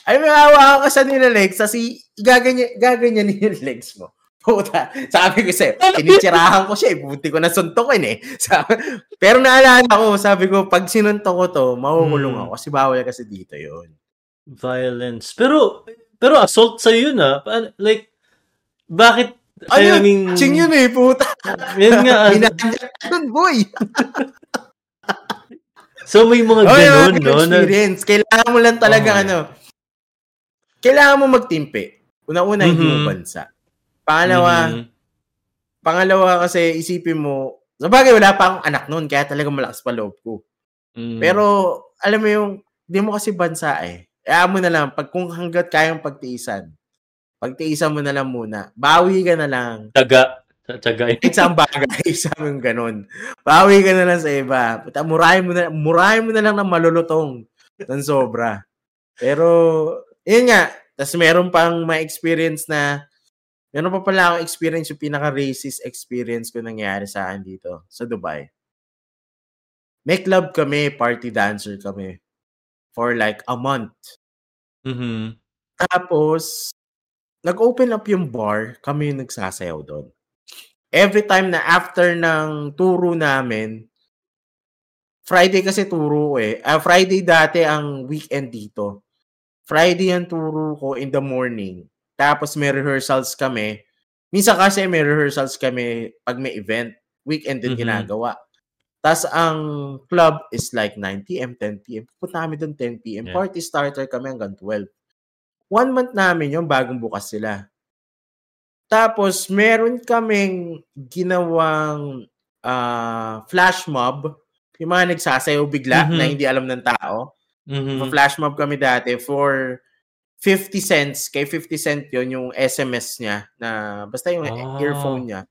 Ay, may awa ka sa nila legs kasi gaganyan, gaganyan yung legs mo. Puta, sabi ko sa'yo, tinitsirahan ko siya, eh, buti ko na suntokin eh. Sabi, pero naalala ko, sabi ko, pag sinuntok ko to, makukulong Hmm. ako kasi bawal kasi dito yun. Violence. Pero, pero assault sa yun ah. Like, bakit? Ano I mean, Ching yun eh, puta. Yun nga. ah. Binanyak yun, boy. So, may mga Oh, ganun, no? Experience. Kailangan mo lang talaga, Oh. ano, kailangan mo magtimpi. Una-una, hindi mo Mhm. bansa. Pangalawa, Mhm. pangalawa kasi isipin mo, sa bagay, wala pa akong anak noon, kaya talaga malakas pa loob ko. Mhm. Pero, alam mo yung, hindi mo kasi bansa eh. Kaya mo na lang, pag kung hanggat kayang pagtiisan, pagtiisan mo na lang muna. Bawi ka na lang. Tsaga. Tsaga. Isang bagay, yung ganun. Bawi ka na lang sa iba. Puta, murahin mo na, murahin mo na lang ng malulutong ng sobra. Pero, yun nga, tas meron pang ma-experience na, meron pa pala akong experience, yung pinaka-racist experience ko nangyari sa akin dito, sa Dubai. May club kami, party dancer kami, for like a month. Mhm. Tapos, nag-open up yung bar, kami yung nagsasayaw doon. Every time na after ng turo namin, Friday kasi turo eh. Uh, Friday dati ang weekend dito. Friday ang turo ko in the morning. Tapos may rehearsals kami. Minsan kasi may rehearsals kami pag may event. Weekend din mm-hmm. ginagawa. Tapos ang club is like 9 p.m., 10 p.m. Pupunta kami doon 10 p.m. Yeah. Party starter kami hanggang 12. One month namin yung bagong bukas sila. Tapos meron kaming ginawang uh, flash mob. Yung mga nagsasayaw bigla mm-hmm. na hindi alam ng tao. Mm-hmm. Flash mob kami dati for 50 cents. Kay 50 cent yon yung SMS niya na basta yung oh. earphone niya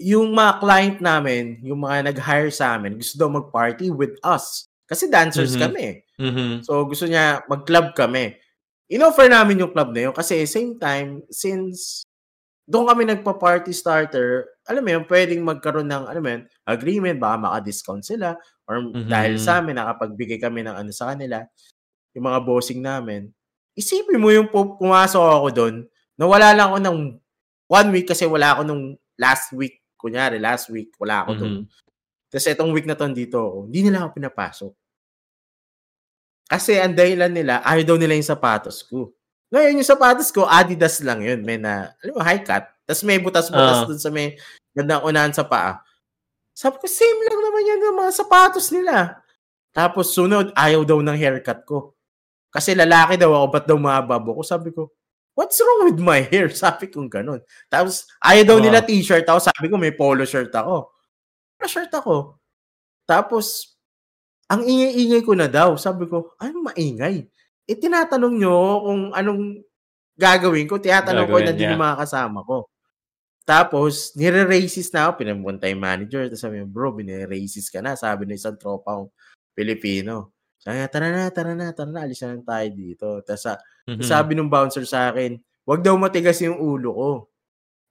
yung mga client namin, yung mga nag-hire sa amin, gusto daw mag-party with us. Kasi dancers mm-hmm. kami. Mm-hmm. So, gusto niya mag-club kami. In-offer namin yung club na yun kasi same time, since doon kami nagpa-party starter, alam mo yun, pwedeng magkaroon ng, alam mo yun, agreement, baka maka-discount sila, or mm-hmm. dahil sa amin, nakapagbigay kami ng ano sa kanila, yung mga bossing namin. Isipin mo yung pumasok ako doon, na wala lang ako ng one week kasi wala ako nung last week kunyari last week, wala ako mm-hmm. doon. Tapos itong week na to dito ako, hindi nila ako pinapasok. Kasi ang dahilan nila, ayaw daw nila yung sapatos ko. Ngayon, yung sapatos ko, Adidas lang yun. May na, alam mo, high cut. Tapos may butas-butas uh. dun sa may gandang unahan sa paa. Sabi ko, same lang naman yan ng mga sapatos nila. Tapos sunod, ayaw daw ng haircut ko. Kasi lalaki daw ako, ba't daw mababo ko? Sabi ko, what's wrong with my hair? Sabi ko ganun. Tapos, ayaw daw nila t-shirt ako. Sabi ko, may polo shirt ako. Polo shirt ako. Tapos, ang ingay-ingay ko na daw. Sabi ko, ano maingay? Eh, tinatanong nyo kung anong gagawin ko. Tinatanong ko na din yung mga kasama ko. Tapos, nire-racist na ako. Pinamunta yung manager. Tapos sabi bro, binire-racist ka na. Sabi ng isang tropa kong Pilipino. Niya, tara na, tara na, tara na, alis na tayo dito. Tapos mm-hmm. sabi ng bouncer sa akin, wag daw matigas yung ulo ko.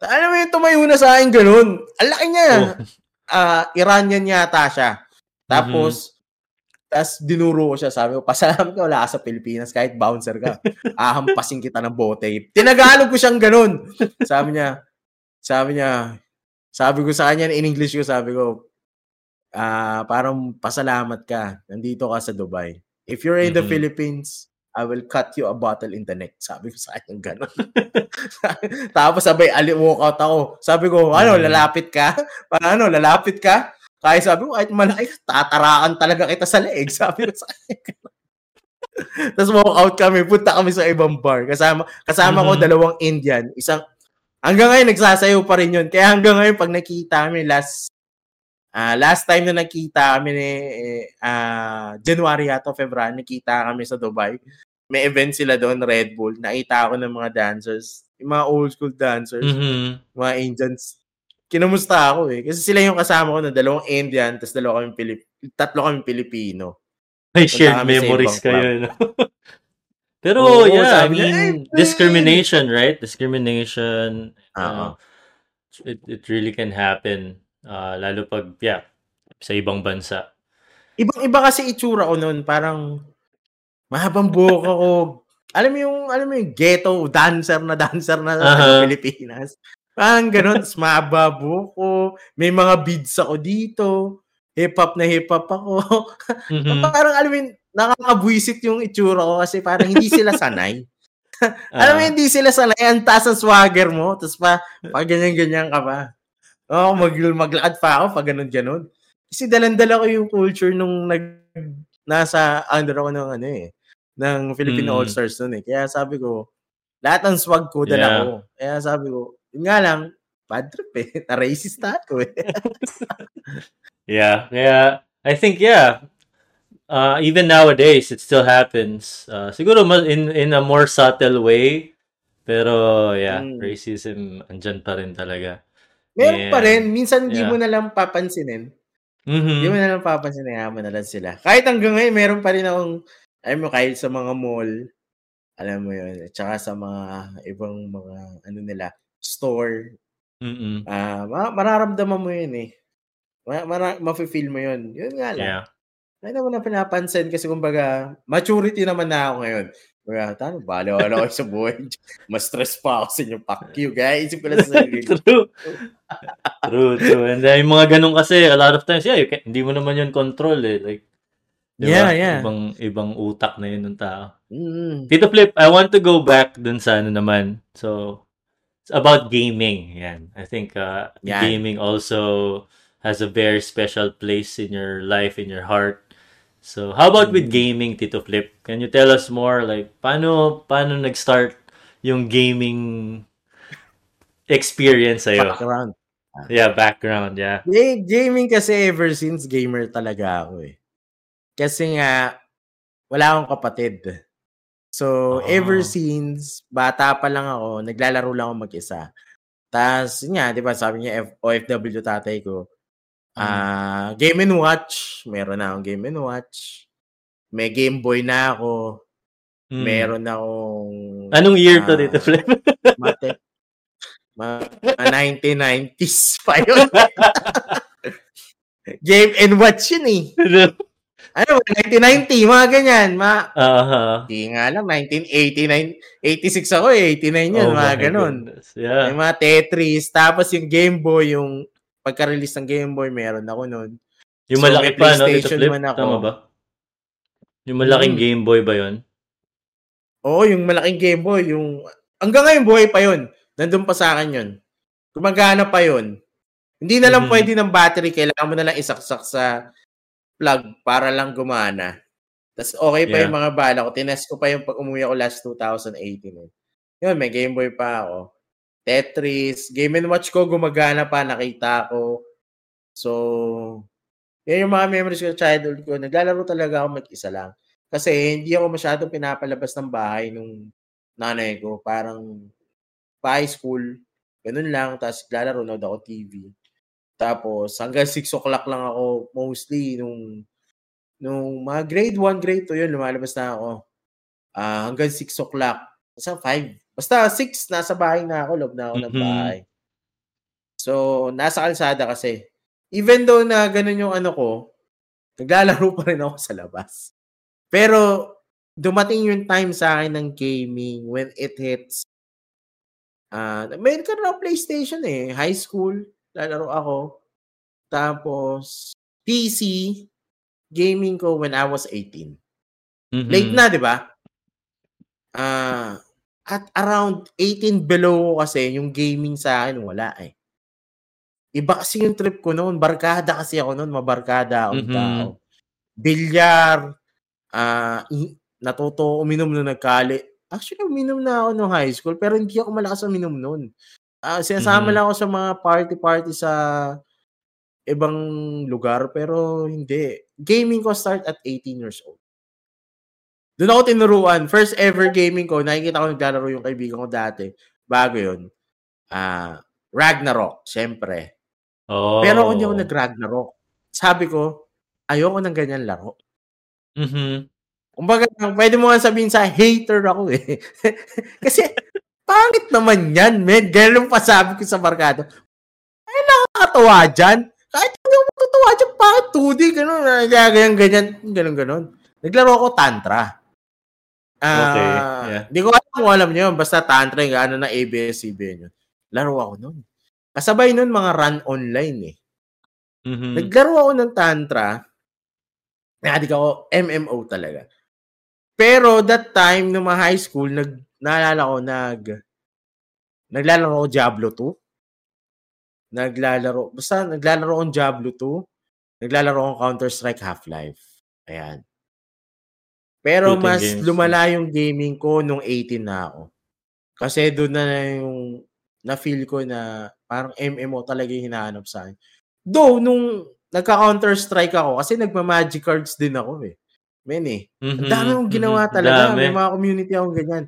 Alam mo yung tumayo na sa akin ganun. Ang laki niya. Oh. Uh, Iranian yata siya. Tapos, mm-hmm. tapos dinuro ko siya. Sabi ko, pasalamat ka, wala ka sa Pilipinas kahit bouncer ka. Ahampasin kita ng bote. Tinagalog ko siyang ganun. Sabi niya, sabi niya, sabi ko sa kanya in English ko, sabi ko, ah, parang pasalamat ka. Nandito ka sa Dubai. If you're in mm-hmm. the Philippines, I will cut you a bottle in the neck. Sabi ko sa kanya gano'n. Tapos sabay, ali walk out ako. Sabi ko, ano, mm-hmm. lalapit ka? Para ano, lalapit ka? Kaya sabi ko, kahit malaki, tatarakan talaga kita sa leeg. Sabi ko sa kanya Tapos walk out kami, punta kami sa ibang bar. Kasama, kasama mm-hmm. ko dalawang Indian. Isang, hanggang ngayon nagsasayaw pa rin yun. Kaya hanggang ngayon, pag nakita kami last Uh, last time na nakita kami ni uh, January ato February nakita kami sa Dubai. May event sila doon, Red Bull. Nakita ako ng mga dancers, yung mga old school dancers, mm-hmm. mga Indians. Kinumusta ako eh. Kasi sila yung kasama ko na dalawang Indian, tapos dalawa kami Pilip tatlo kami Pilipino. May shared memories kayo. No? Pero oh, yeah, I mean, discrimination, right? Discrimination. Uh, uh, it, it really can happen Uh, lalo pag, yeah, sa ibang bansa. Ibang-iba kasi itsura ko noon. Parang mahabang buhok ako. alam mo yung, alam mo yung ghetto dancer na dancer na uh-huh. sa Pilipinas. Parang ganun. Tapos mahaba ko. May mga beads ako dito. Hip-hop na hip-hop ako. mm-hmm. parang alam mo yung, nakakabwisit yung itsura ko kasi parang hindi sila sanay. uh-huh. alam mo, hindi sila sanay. Ang taas ang swagger mo. Tapos pa, pag ganyan-ganyan ka pa. Oh, mag maglakad pa ako pag ganun-ganun. Kasi dalandala ko yung culture nung nag nasa under ako ng ano eh, ng Filipino mm. All-Stars noon eh. Kaya sabi ko, lahat ng swag ko dala yeah. ko. Kaya sabi ko, yun nga lang, bad trip eh. Na-racist na ako eh. yeah, yeah. I think, yeah, uh, even nowadays, it still happens. Uh, siguro in, in a more subtle way. Pero, yeah, mm. racism, andyan pa rin talaga. Meron yeah. pa rin. Minsan hindi yeah. mo na lang papansinin. Mm-hmm. Hindi mo na lang papansinin. Hayaan mo na lang sila. Kahit hanggang ngayon, meron pa rin akong, alam mo, kahit sa mga mall, alam mo yun, at saka sa mga ibang mga, ano nila, store, mm uh, mararamdaman mo yun eh. Ma- mara- mafe-feel mo yun. Yun nga lang. Yeah. Hindi mo na pinapansin kasi kumbaga, maturity naman na ako ngayon. Kaya, tano, baliw ako sa buhay. Mas stress pa ako sa inyo. Fuck you, guys. Isip ko lang sa sarili. true. true, true. And then, yung mga ganun kasi, a lot of times, yeah, you can, hindi mo naman yun control eh. Like, diba? Yeah, yeah. Ibang, ibang utak na yun ng tao. Mm. Tito Flip, I want to go back dun sa ano naman. So, it's about gaming. Yan. I think uh, Yan. gaming also has a very special place in your life, in your heart. So, how about with Mm. gaming, Tito Flip? Can you tell us more like paano paano nag-start yung gaming experience sa'yo? Background. Yeah, background, yeah. Gaming kasi ever since gamer talaga ako eh. Kasi nga, wala akong kapatid. So, Oh. ever since, bata pa lang ako, naglalaro lang ako mag-isa. Tapos, yun nga, di ba, sabi niya, F- OFW tatay ko, ah Game and Watch, meron na akong Game and Watch. May Game Boy na ako. Mm. Meron akong... Anong year to, ah, Tito Flip? Mate. Ma, ah, 1990s pa yun. Game and Watch yun eh. Ano, 1990, mga ganyan. Ma, Aha. di nga lang, 1989, 86 ako eh, 89 yun, Oh mga ganun. goodness. Yeah. May mga Tetris, tapos yung Game Boy, yung pagka-release ng Game Boy, meron ako nun. Yung So, malaki pa, no? PlayStation Flip? man ako. Tama ba? Yung malaking Mm. Game Boy ba yun? Oo, yung malaking Game Boy, yung, hanggang ngayon buhay pa yun. Nandun pa sa akin yun. Gumagana pa yun. Hindi na lang Mhm. pwede ng battery, kailangan mo na lang isaksak sa plug para lang gumana. Tapos okay pa Yeah. yung mga bala ko. Tinest ko pa yung pag umuwi ako last 2018. Eh. Yun, may Game Boy pa ako. Tetris, Game and Watch ko, gumagana pa, nakita ko. So, yan yung mga memories ko sa childhood ko. Naglalaro talaga ako mag-isa lang. Kasi hindi ako masyadong pinapalabas ng bahay nung nanay ko. Parang pa high school, ganun lang. Tapos lalaro na ako TV. Tapos hanggang 6 o'clock lang ako mostly nung nung mga grade 1, grade 2 yun, lumalabas na ako. Ah, hanggang 6 o'clock. Basta 5. Basta 6, nasa bahay na ako, loob na ako ng Mhm. bahay. So, nasa kalsada kasi. Even though na ganun yung ano ko, naglalaro pa rin ako sa labas. Pero, dumating yung time sa akin ng gaming when it hits Ah, may nagkaroon ako PlayStation eh. High school, lalaro ako. Tapos, PC, gaming ko when I was 18. Mhm. Late na, di ba? Ah, at around 18 below kasi, yung gaming sa akin, wala eh. Iba kasi yung trip ko noon. Barkada kasi ako noon. Mabarkada akong Mhm. tao. Bilyar, i- natuto ako uminom nung nagkali. Actually, uminom na ako nung high school, pero hindi ako malakas uminom noon. Ah, sinasama Mhm. lang ako sa mga party-party sa ibang lugar, pero hindi. Gaming ko start at 18 years old. Doon ako tinuruan. First ever gaming ko, nakikita ko naglalaro yung kaibigan ko dati. Bago yun. Ah, Ragnarok, syempre. Oh. Pero ako hindi ako nag-Ragnarok. Sabi ko, ayoko ng ganyan laro. Mhm. Kumbaga, pwede mo nga sabihin sa hater ako eh. Kasi, pangit naman yan, men. Ganun pa sabi ko sa barkado. Ay, nakakatawa dyan. Kahit hindi ako matutuwa dyan, pangit 2D, ganun. Ganyan, ganyan, ganun, ganun. Naglaro ako Tantra. Ah, Okay, yeah. Di ko alam kung alam niyo yun. Basta Tantra, yung ano na ABS-CBN yun. Laro ako nun. Kasabay nun mga run online eh. Mhm. Naglaro ako ng Tantra. Nakadik ako MMO talaga. Pero that time, nung mga high school, nag, naalala ko, nag, naglalaro ako Diablo 2. Naglalaro, basta naglalaro ako Diablo 2. Naglalaro ako Counter-Strike Half-Life. Ayan. Pero Shooting mas games. lumala yung gaming ko nung 18 na ako. Kasi doon na yung na-feel ko na parang MMO talaga yung hinahanap sa akin. Though, nung nagka-counter-strike ako, kasi nagma-magic cards din ako eh. Men eh. Mhm. Ang dami kong ginawa Mhm. talaga. Dami. May mga community akong ganyan.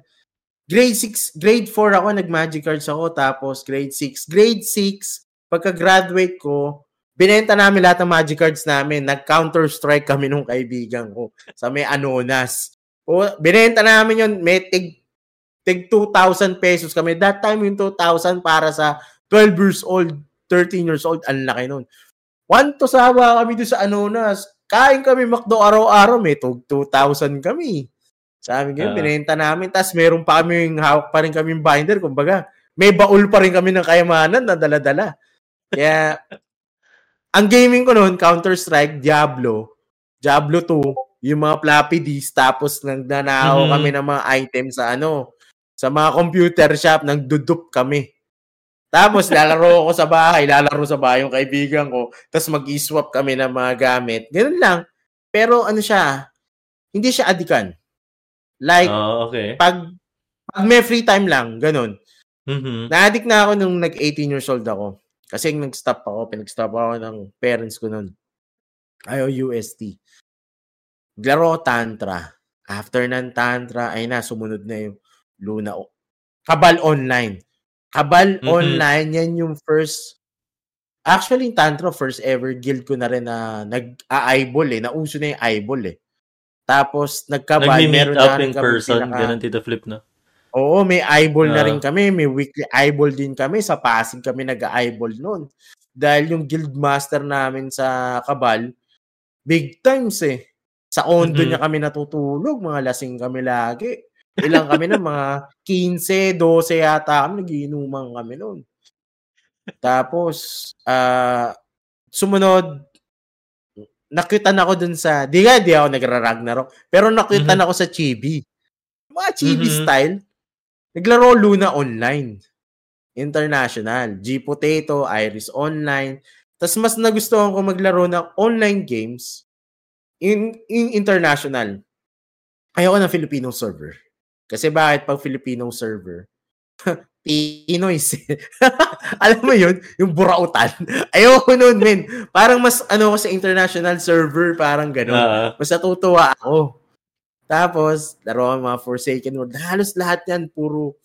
Grade 6, grade 4 ako, nag-magic cards ako. Tapos grade 6. Grade 6, pagka-graduate ko, binenta namin lahat ng magic cards namin. Nag-counter-strike kami nung kaibigan ko sa may Anonas. O, binenta namin yun. May tig, tig 2,000 pesos kami. That time yung 2,000 para sa 12 years old, 13 years old. Ang laki nun. One to sawa kami doon sa Anonas. Kain kami McDo araw-araw. May tug 2,000 kami. Sabi ko, Oo. binenta namin. Tapos meron pa kami hawak pa rin kami binder. Kumbaga, may baul pa rin kami ng kayamanan na dala-dala. Kaya, ang gaming ko noon, Counter-Strike, Diablo, Diablo 2, yung mga floppy disks, tapos nagnanakaw Mhm. kami ng mga items sa ano, sa mga computer shop, nagdudup kami. Tapos lalaro ako sa bahay, lalaro sa bahay yung kaibigan ko, tapos mag-swap kami ng mga gamit. Ganun lang. Pero ano siya, hindi siya adikan. Like, Oh, okay. pag, pag may free time lang, ganun. Mhm. Na-addict na ako nung nag-18 years old ako. Kasi nag-stop ako, pinag-stop ako ng parents ko nun. Ayaw UST. Glaro ko Tantra. After ng Tantra, ay na, sumunod na yung Luna. Kabal Online. Kabal Mhm. Online, yan yung first Actually, yung Tantra, first ever guild ko na rin na nag-eyeball eh. Nauso na yung eyeball eh. Tapos, nagkabal. Nagmi-meet meron up na in person, pinaka- ganun Tito Flip, no? Oo, may eyeball na Ah. rin kami. May weekly eyeball din kami. Sa Pasig kami nag-eyeball noon. Dahil yung guild master namin sa Kabal, big times eh. Sa ondo Mhm. niya kami natutulog. Mga lasing kami lagi. Ilang kami na mga 15, 12 yata kami. Nagiinuman kami noon. Tapos, ah sumunod, nakitan ako dun sa, di nga, di ako nagra-Ragnarok, pero nakitan Mhm. ako sa Chibi. Mga Chibi Mhm. style. Naglaro Luna online. International. G Potato, Iris Online. Tapos mas nagustuhan ko maglaro ng online games in, in international. Ayoko ng Filipino server. Kasi bakit pag Filipino server? Pinoys. Alam mo yun? Yung burautan. Ayoko nun, men. Parang mas ano ko sa international server, parang gano'n. Ah, Mas natutuwa ako. Tapos, laro ang mga Forsaken World. Halos lahat yan, puro,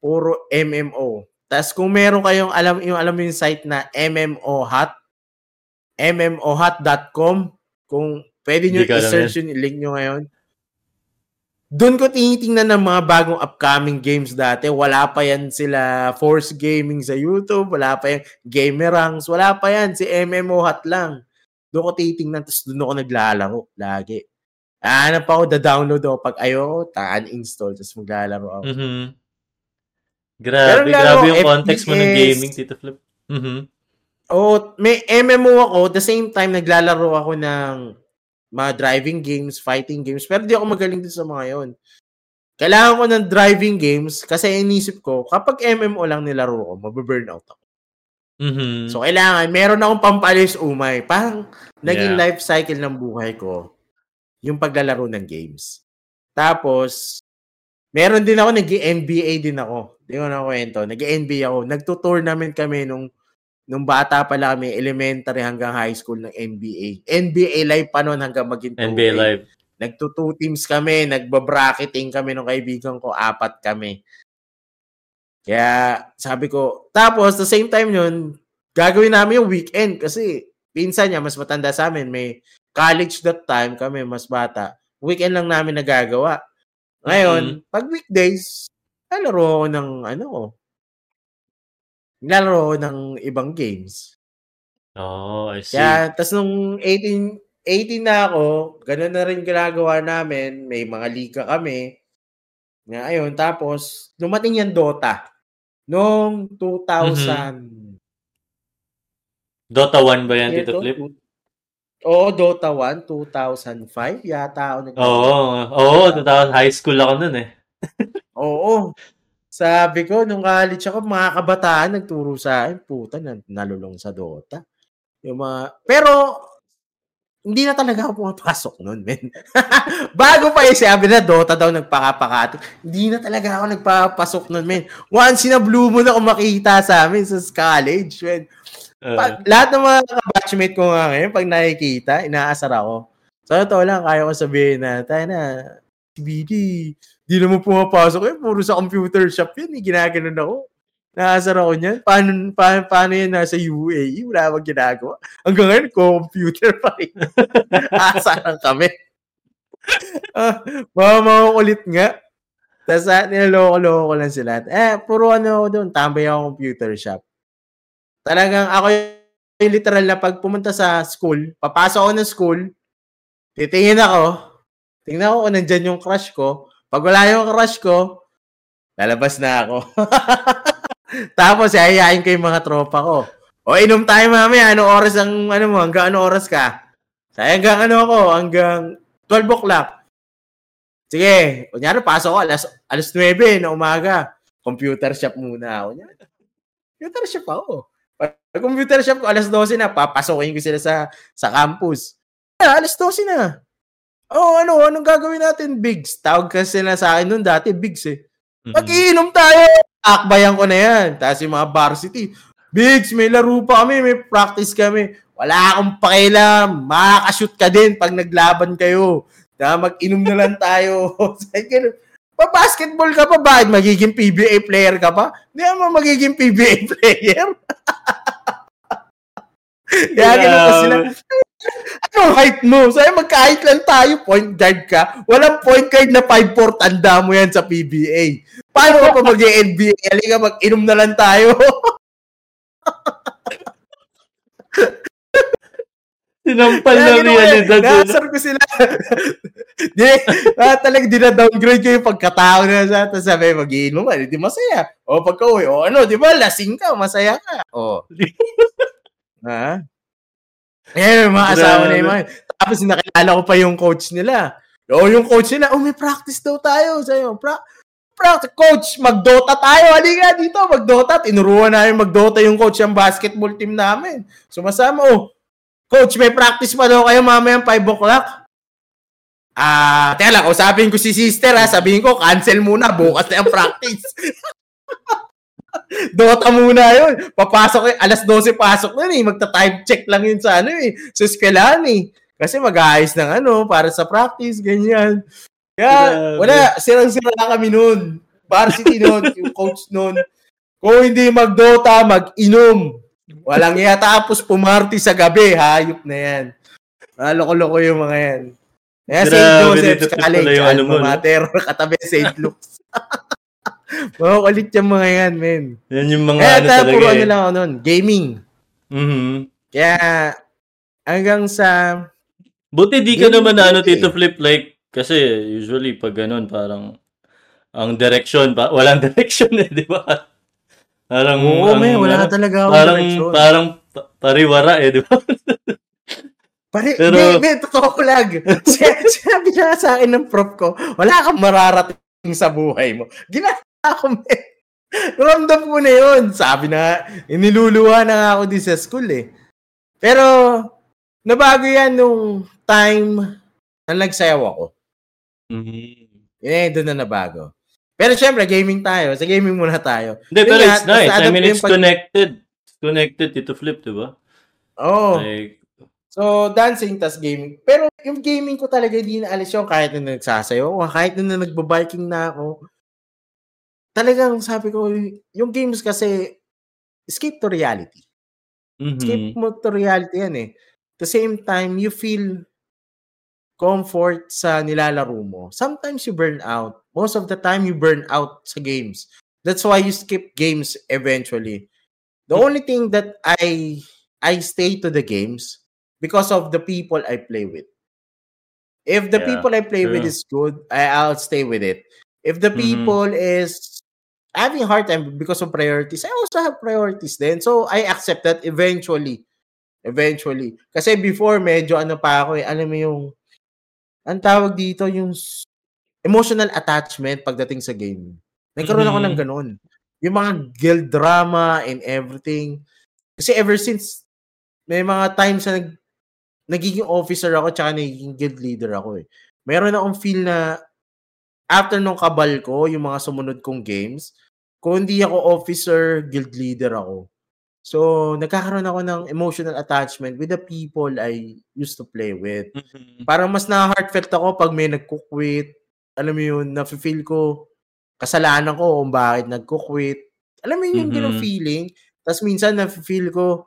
puro MMO. Tapos kung meron kayong alam, yung alam yung site na MMO Hot, MMOhot.com, kung pwede nyo i-search yung link nyo ngayon. Doon ko tinitingnan ng mga bagong upcoming games dati. Wala pa yan sila Force Gaming sa YouTube. Wala pa yan Gamerangs. Wala pa yan. Si MMO Hot lang. Doon ko titingnan. Tapos doon ako naglalaro. Lagi. Hanap ako, da-download ako. Pag ayoko, ta-uninstall. Tapos maglalaro ako. mhm. Pero Grabe, lalo, grabe yung context mo ng FPS. gaming, Tito Flip. Mhm. Oo, may MMO ako. The same time, naglalaro ako ng mga driving games, fighting games. Pero di ako magaling din sa mga yon. Kailangan ko ng driving games kasi inisip ko, kapag MMO lang nilaro ko, mababurn out ako. Mhm. So, kailangan, meron akong pampalis umay. Parang naging Yeah. life cycle ng buhay ko yung paglalaro ng games. Tapos, meron din ako, nag-NBA din ako. Di ko na kwento. Nag-NBA ako. Nagtutournament kami nung nung bata pa lang kami, elementary hanggang high school ng NBA. NBA live pa noon hanggang maging 2K. NBA Live. Nagto-two teams kami, nagbabracketing kami ng kaibigan ko, apat kami. Kaya sabi ko, tapos the same time yun, gagawin namin yung weekend kasi pinsan niya mas matanda sa amin, may college that time kami mas bata. Weekend lang namin nagagawa. Ngayon, pag weekdays, lalaro ako ng ano ko. Lalaro ako ng ibang games. Oh, I see. Kaya, tas nung 18, 18 na ako, ganun na rin ginagawa namin. May mga liga kami. Nga ayun, tapos, dumating yung Dota. Noong 2000. Dota 1 ba yan, Tito to? Oo, Dota 1, 2005. Yata ako nag- Oo, oo, 2000 high school ako nun eh. Oo. Sabi ko, nung college ako, mga kabataan nagturo sa akin, puta, na, nalulong sa Dota. Yung mga, pero, hindi na talaga ako pumapasok nun, men. Bago pa yung sabi na Dota daw nagpakapakati, hindi na talaga ako nagpapasok nun, men. Once na blue moon ako makita sa amin sa college, men. Uh, Pag, lahat ng mga batchmate ko nga ngayon, pag nakikita, inaasar ako. Sa totoo lang, kaya ko sabihin na, tayo na, si BD, di naman pumapasok eh, puro sa computer shop yun, eh, ginaganon ako. Naasar ako niyan. Paano, paano, paano yan nasa UAE? Wala bang ginagawa? Hanggang ngayon, computer pa rin. Asaran kami. ah, mga mga kulit nga. Tapos uh, niloloko-loko ko lang sila. Eh, puro ano ako doon, tambay ako computer shop. Talagang ako yung literal na pag pumunta sa school, papasok ako ng school, titingin ako, Tingnan ko kung nandyan yung crush ko. Pag wala yung crush ko, lalabas na ako. Tapos, yayain ko yung mga tropa ko. O, inom tayo mamaya. Anong oras ang, ano mo, hanggang ano oras ka? Say, hanggang ano ako, hanggang 12 o'clock. Sige, kunyari, pasok ko alas, alas 9 na umaga. Computer shop muna ako. Computer shop ako. Pag computer shop ko, alas 12 na, papasokin ko sila sa, sa campus. Ah, alas 12 na. Oh, ano, anong gagawin natin, Bigs? Tawag kasi na sa akin noon dati, Bigs eh. Mag-iinom tayo! Akbayan ko na yan. Tapos yung mga varsity, Bigs, may laro pa kami, may practice kami. Wala akong pakialam. Makakashoot ka din pag naglaban kayo. Na mag-inom na lang tayo. Pa-basketball ka pa ba? Magiging PBA player ka pa? Hindi mo magiging PBA player. Kaya ganun pa sila. Anong height mo? Sabi, magka-height lang tayo. Point guard ka. Walang point guard na 5'4 tanda mo yan sa PBA. Paano ka pa mag-NBA? Halika, mag-inom na lang tayo. Sinampal na realidad. Nasar ko sila. di, ah, talagang dina-downgrade ko yung pagkatao na sa Tapos sabi, mag-iinom ka, di masaya. O pagka uwi, o ano, di ba, lasing ka, masaya ka. O. ha? Eh, mga asawa na yung mga. Tapos nakilala ko pa yung coach nila. O yung coach nila, oh, may practice daw tayo. Sa'yo, pra practice, coach, magdota tayo. Halika dito, magdota. Tinuruan na yung magdota yung coach ng basketball team namin. Sumasama, oh, Coach, may practice pa daw kayo mamaya 5 o'clock. Ah, uh, teka lang, usapin ko si sister ha, sabihin ko, cancel muna, bukas na yung practice. Dota muna yun. Papasok, alas 12 pasok na eh. Magta-time check lang yun sa ano eh. Sa eskwelahan eh. Kasi mag-aayos ng ano, para sa practice, ganyan. Kaya, wala, sirang-sira kami noon. Varsity noon, yung coach noon. Kung hindi mag-Dota, mag-inom. Walang iya tapos pumarty sa gabi, hayop na yan. Ah, loko-loko yung mga yan. Kaya St. Joseph's College, ano mater, katabi St. Luke's. mga kulit yung mga yan, men. Yan yung mga Kaya ano talaga puro eh. ano lang ako nun, gaming. Mm-hmm. Kaya hanggang sa... Buti di ka naman na ano, Tito Flip, like, kasi usually pag ganun, parang ang direction, pa, walang direction eh, di ba? Parang, Oo, ang, may, wala na talaga ako parang, direction. Parang pariwara eh, di ba? Pare, Pero, may, may, totoo ko lang. Sinabi na sa akin ng prof ko, wala kang mararating sa buhay mo. Ginagawa ko, may. Ramdam ko na yun. Sabi na, iniluluwa na nga ako din sa school eh. Pero, nabago yan nung time na nagsayaw ako. Mm-hmm. Eh, doon na nabago. Pero syempre, gaming tayo. Sa gaming muna tayo. Hindi, pero nga, it's nice. I mean, it's pag- connected. It's connected to Flip, di ba? Oo. Oh. Like, so, dancing tas gaming. Pero yung gaming ko talaga hindi na alis yung kahit na nagsasayo o kahit na nagbabiking na ako. Talagang sabi ko, yung games kasi escape to reality. Mm-hmm. Escape mo to reality yan eh. At the same time, you feel comfort sa nilalaro mo. Sometimes you burn out. Most of the time, you burn out sa games. That's why you skip games eventually. The only thing that I I stay to the games because of the people I play with. If the yeah, people I play true. with is good, I, I'll stay with it. If the mm-hmm. people mm-hmm. is having a hard time because of priorities, I also have priorities then. So I accept that eventually. Eventually. Kasi before, medyo ano pa ako eh, alam mo yung ang tawag dito yung emotional attachment pagdating sa game. Nagkaroon mm-hmm. ako ng ganun. Yung mga guild drama and everything. Kasi ever since, may mga times na nag, nagiging officer ako tsaka nagiging guild leader ako eh. Meron akong feel na after nung kabal ko, yung mga sumunod kong games, kung hindi ako officer, guild leader ako. So, nagkakaroon ako ng emotional attachment with the people I used to play with. Mm-hmm. Parang mas na-heartfelt ako pag may nagko-quit. Alam mo yun, na-feel ko kasalanan ko kung bakit nagko-quit. Alam mo yun, mm-hmm. yung feeling. Tapos minsan na-feel ko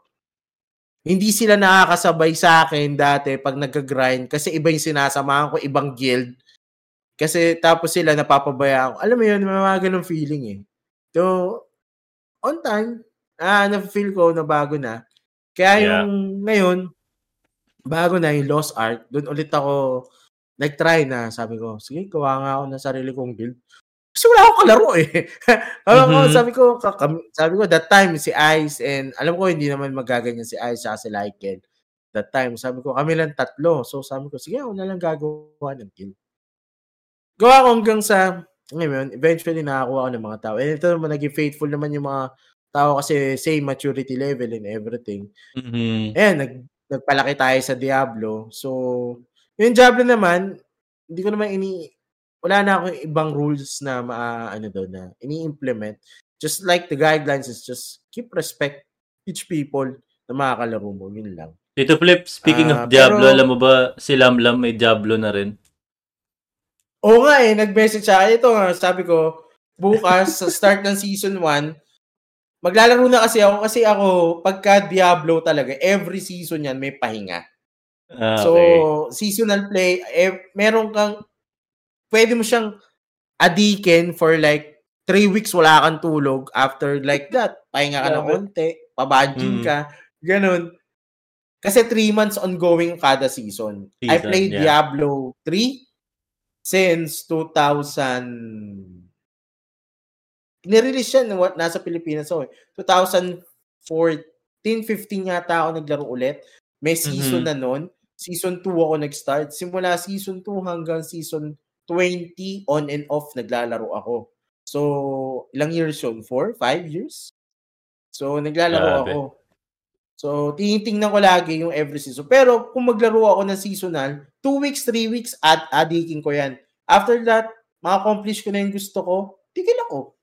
hindi sila nakakasabay sa akin dati pag nag-grind kasi iba yung sinasamahan ko, ibang guild. Kasi tapos sila napapabayaan ko. Alam mo yun, may mga ganong feeling eh. So, on time, ah, na-feel ko na bago na. Kaya yeah. yung ngayon, bago na yung Lost Ark, doon ulit ako nag-try na. Sabi ko, sige, gawa nga ako ng sarili kong guild. Kasi wala akong kalaro eh. alam ko, Mhm. sabi ko, kakam- sabi ko, that time, si Ice, and alam ko, hindi naman magaganyan si Ice, saka si Lyken. That time, sabi ko, kami lang tatlo. So, sabi ko, sige, ako na lang gagawa ng guild. Gawa ko hanggang sa, ngayon, eventually nakakuha ako ng mga tao. And ito naman, naging faithful naman yung mga tao kasi same maturity level and everything. Mhm. Ayan, nag, nagpalaki tayo sa Diablo. So, yung Diablo naman, hindi ko naman ini, wala na akong ibang rules na maa, ano doon na, ini-implement. Just like the guidelines is just keep respect each people na makakalaro mo. Yun lang. Tito Flip, speaking Ah, of Diablo, pero- alam mo ba si Lamlam may Diablo na rin? Oo nga eh, nag-message siya. Ito nga, sabi ko, bukas, sa start ng season 1, maglalaro na kasi ako. Kasi ako, pagka Diablo talaga, every season yan may pahinga. Ah, So, okay. seasonal play, eh, meron kang, pwede mo siyang adikin for like, three weeks wala kang tulog. After like that, pahinga ka ng Grabe. konti, pabadging Mm. ka, ganun. Kasi three months ongoing kada season. I Season, played yeah. Diablo 3 since 2000 nirelease siya no, nasa Pilipinas ako. eh. 2014, 15 yata ako naglaro ulit. May season Mhm. na nun. Season 2 ako nag-start. Simula season 2 hanggang season 20 on and off naglalaro ako. So, ilang years yun? 4? 5 years? So, naglalaro Grabe. ako. So, tinitingnan ko lagi yung every season. Pero, kung maglaro ako ng seasonal, 2 weeks, 3 weeks, at adikin ko yan. After that, ma-accomplish ko na yung gusto ko, tigil ako.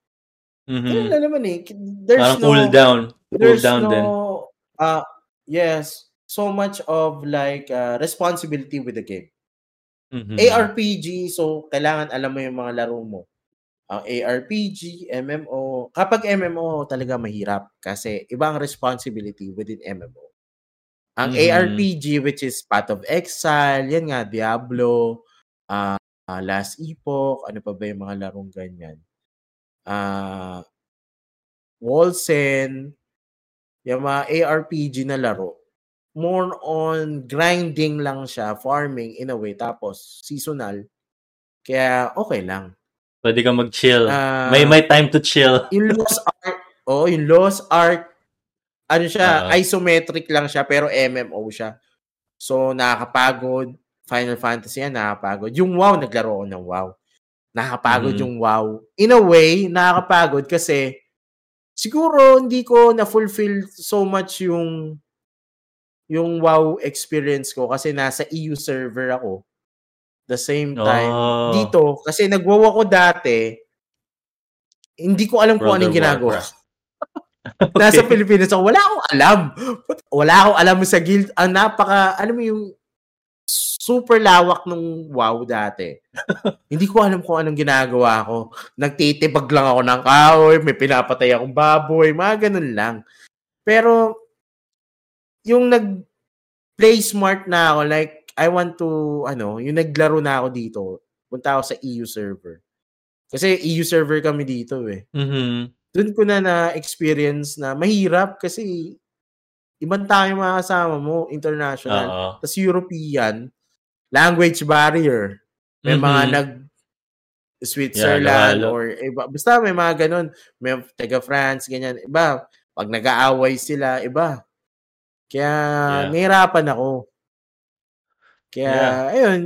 Mhm. Ganun lang naman eh. There's Parang no, cool down. Cool there's down no, din. uh, yes, so much of like uh, responsibility with the game. Mhm. ARPG, so kailangan alam mo yung mga laro mo. Ang ARPG, MMO, kapag MMO talaga mahirap kasi iba ang responsibility within MMO. Ang Mhm. ARPG which is Path of Exile, yan nga, Diablo, ah, ah, Last Epoch, ano pa ba yung mga larong ganyan? Ah, Wolsen, yung mga ARPG na laro, more on grinding lang siya, farming in a way, tapos seasonal. Kaya okay lang. Pwede ka mag-chill. Ah, may may time to chill. yung Lost Ark, oh, yung Lost Ark, ano siya, Ah. isometric lang siya, pero MMO siya. So, nakakapagod. Final Fantasy yan, nakakapagod. Yung WoW, naglaro ako ng WoW. Nakakapagod Mhm. yung WoW. In a way, nakakapagod kasi siguro hindi ko na-fulfill so much yung yung WoW experience ko kasi nasa EU server ako. The same time, Oh. dito, kasi nagwaw ako dati, hindi ko alam kung anong ginagawa. Warcraft. Nasa Okay. Pilipinas ako, wala akong alam. Wala akong alam sa guild. Ang napaka, alam mo yung super lawak nung WoW dati. Hindi ko alam kung anong ginagawa ko. Nagtitibag lang ako ng kahoy, may pinapatay akong baboy, mga ganun lang. Pero, yung nag play smart na ako, like, I want to, ano, yung naglaro na ako dito, punta ako sa EU server. Kasi EU server kami dito eh Mhm. doon ko na na-experience na mahirap kasi ibang tayo mga kasama mo, international. Oo. Tapos European, language barrier. May mga Mhm. nag Switzerland halo-halo. or iba. Basta may mga ganun. May taga France, ganyan. Iba. Pag nag-aaway sila, iba. Kaya Yeah. nahirapan ako. Kaya, Yeah. ayun.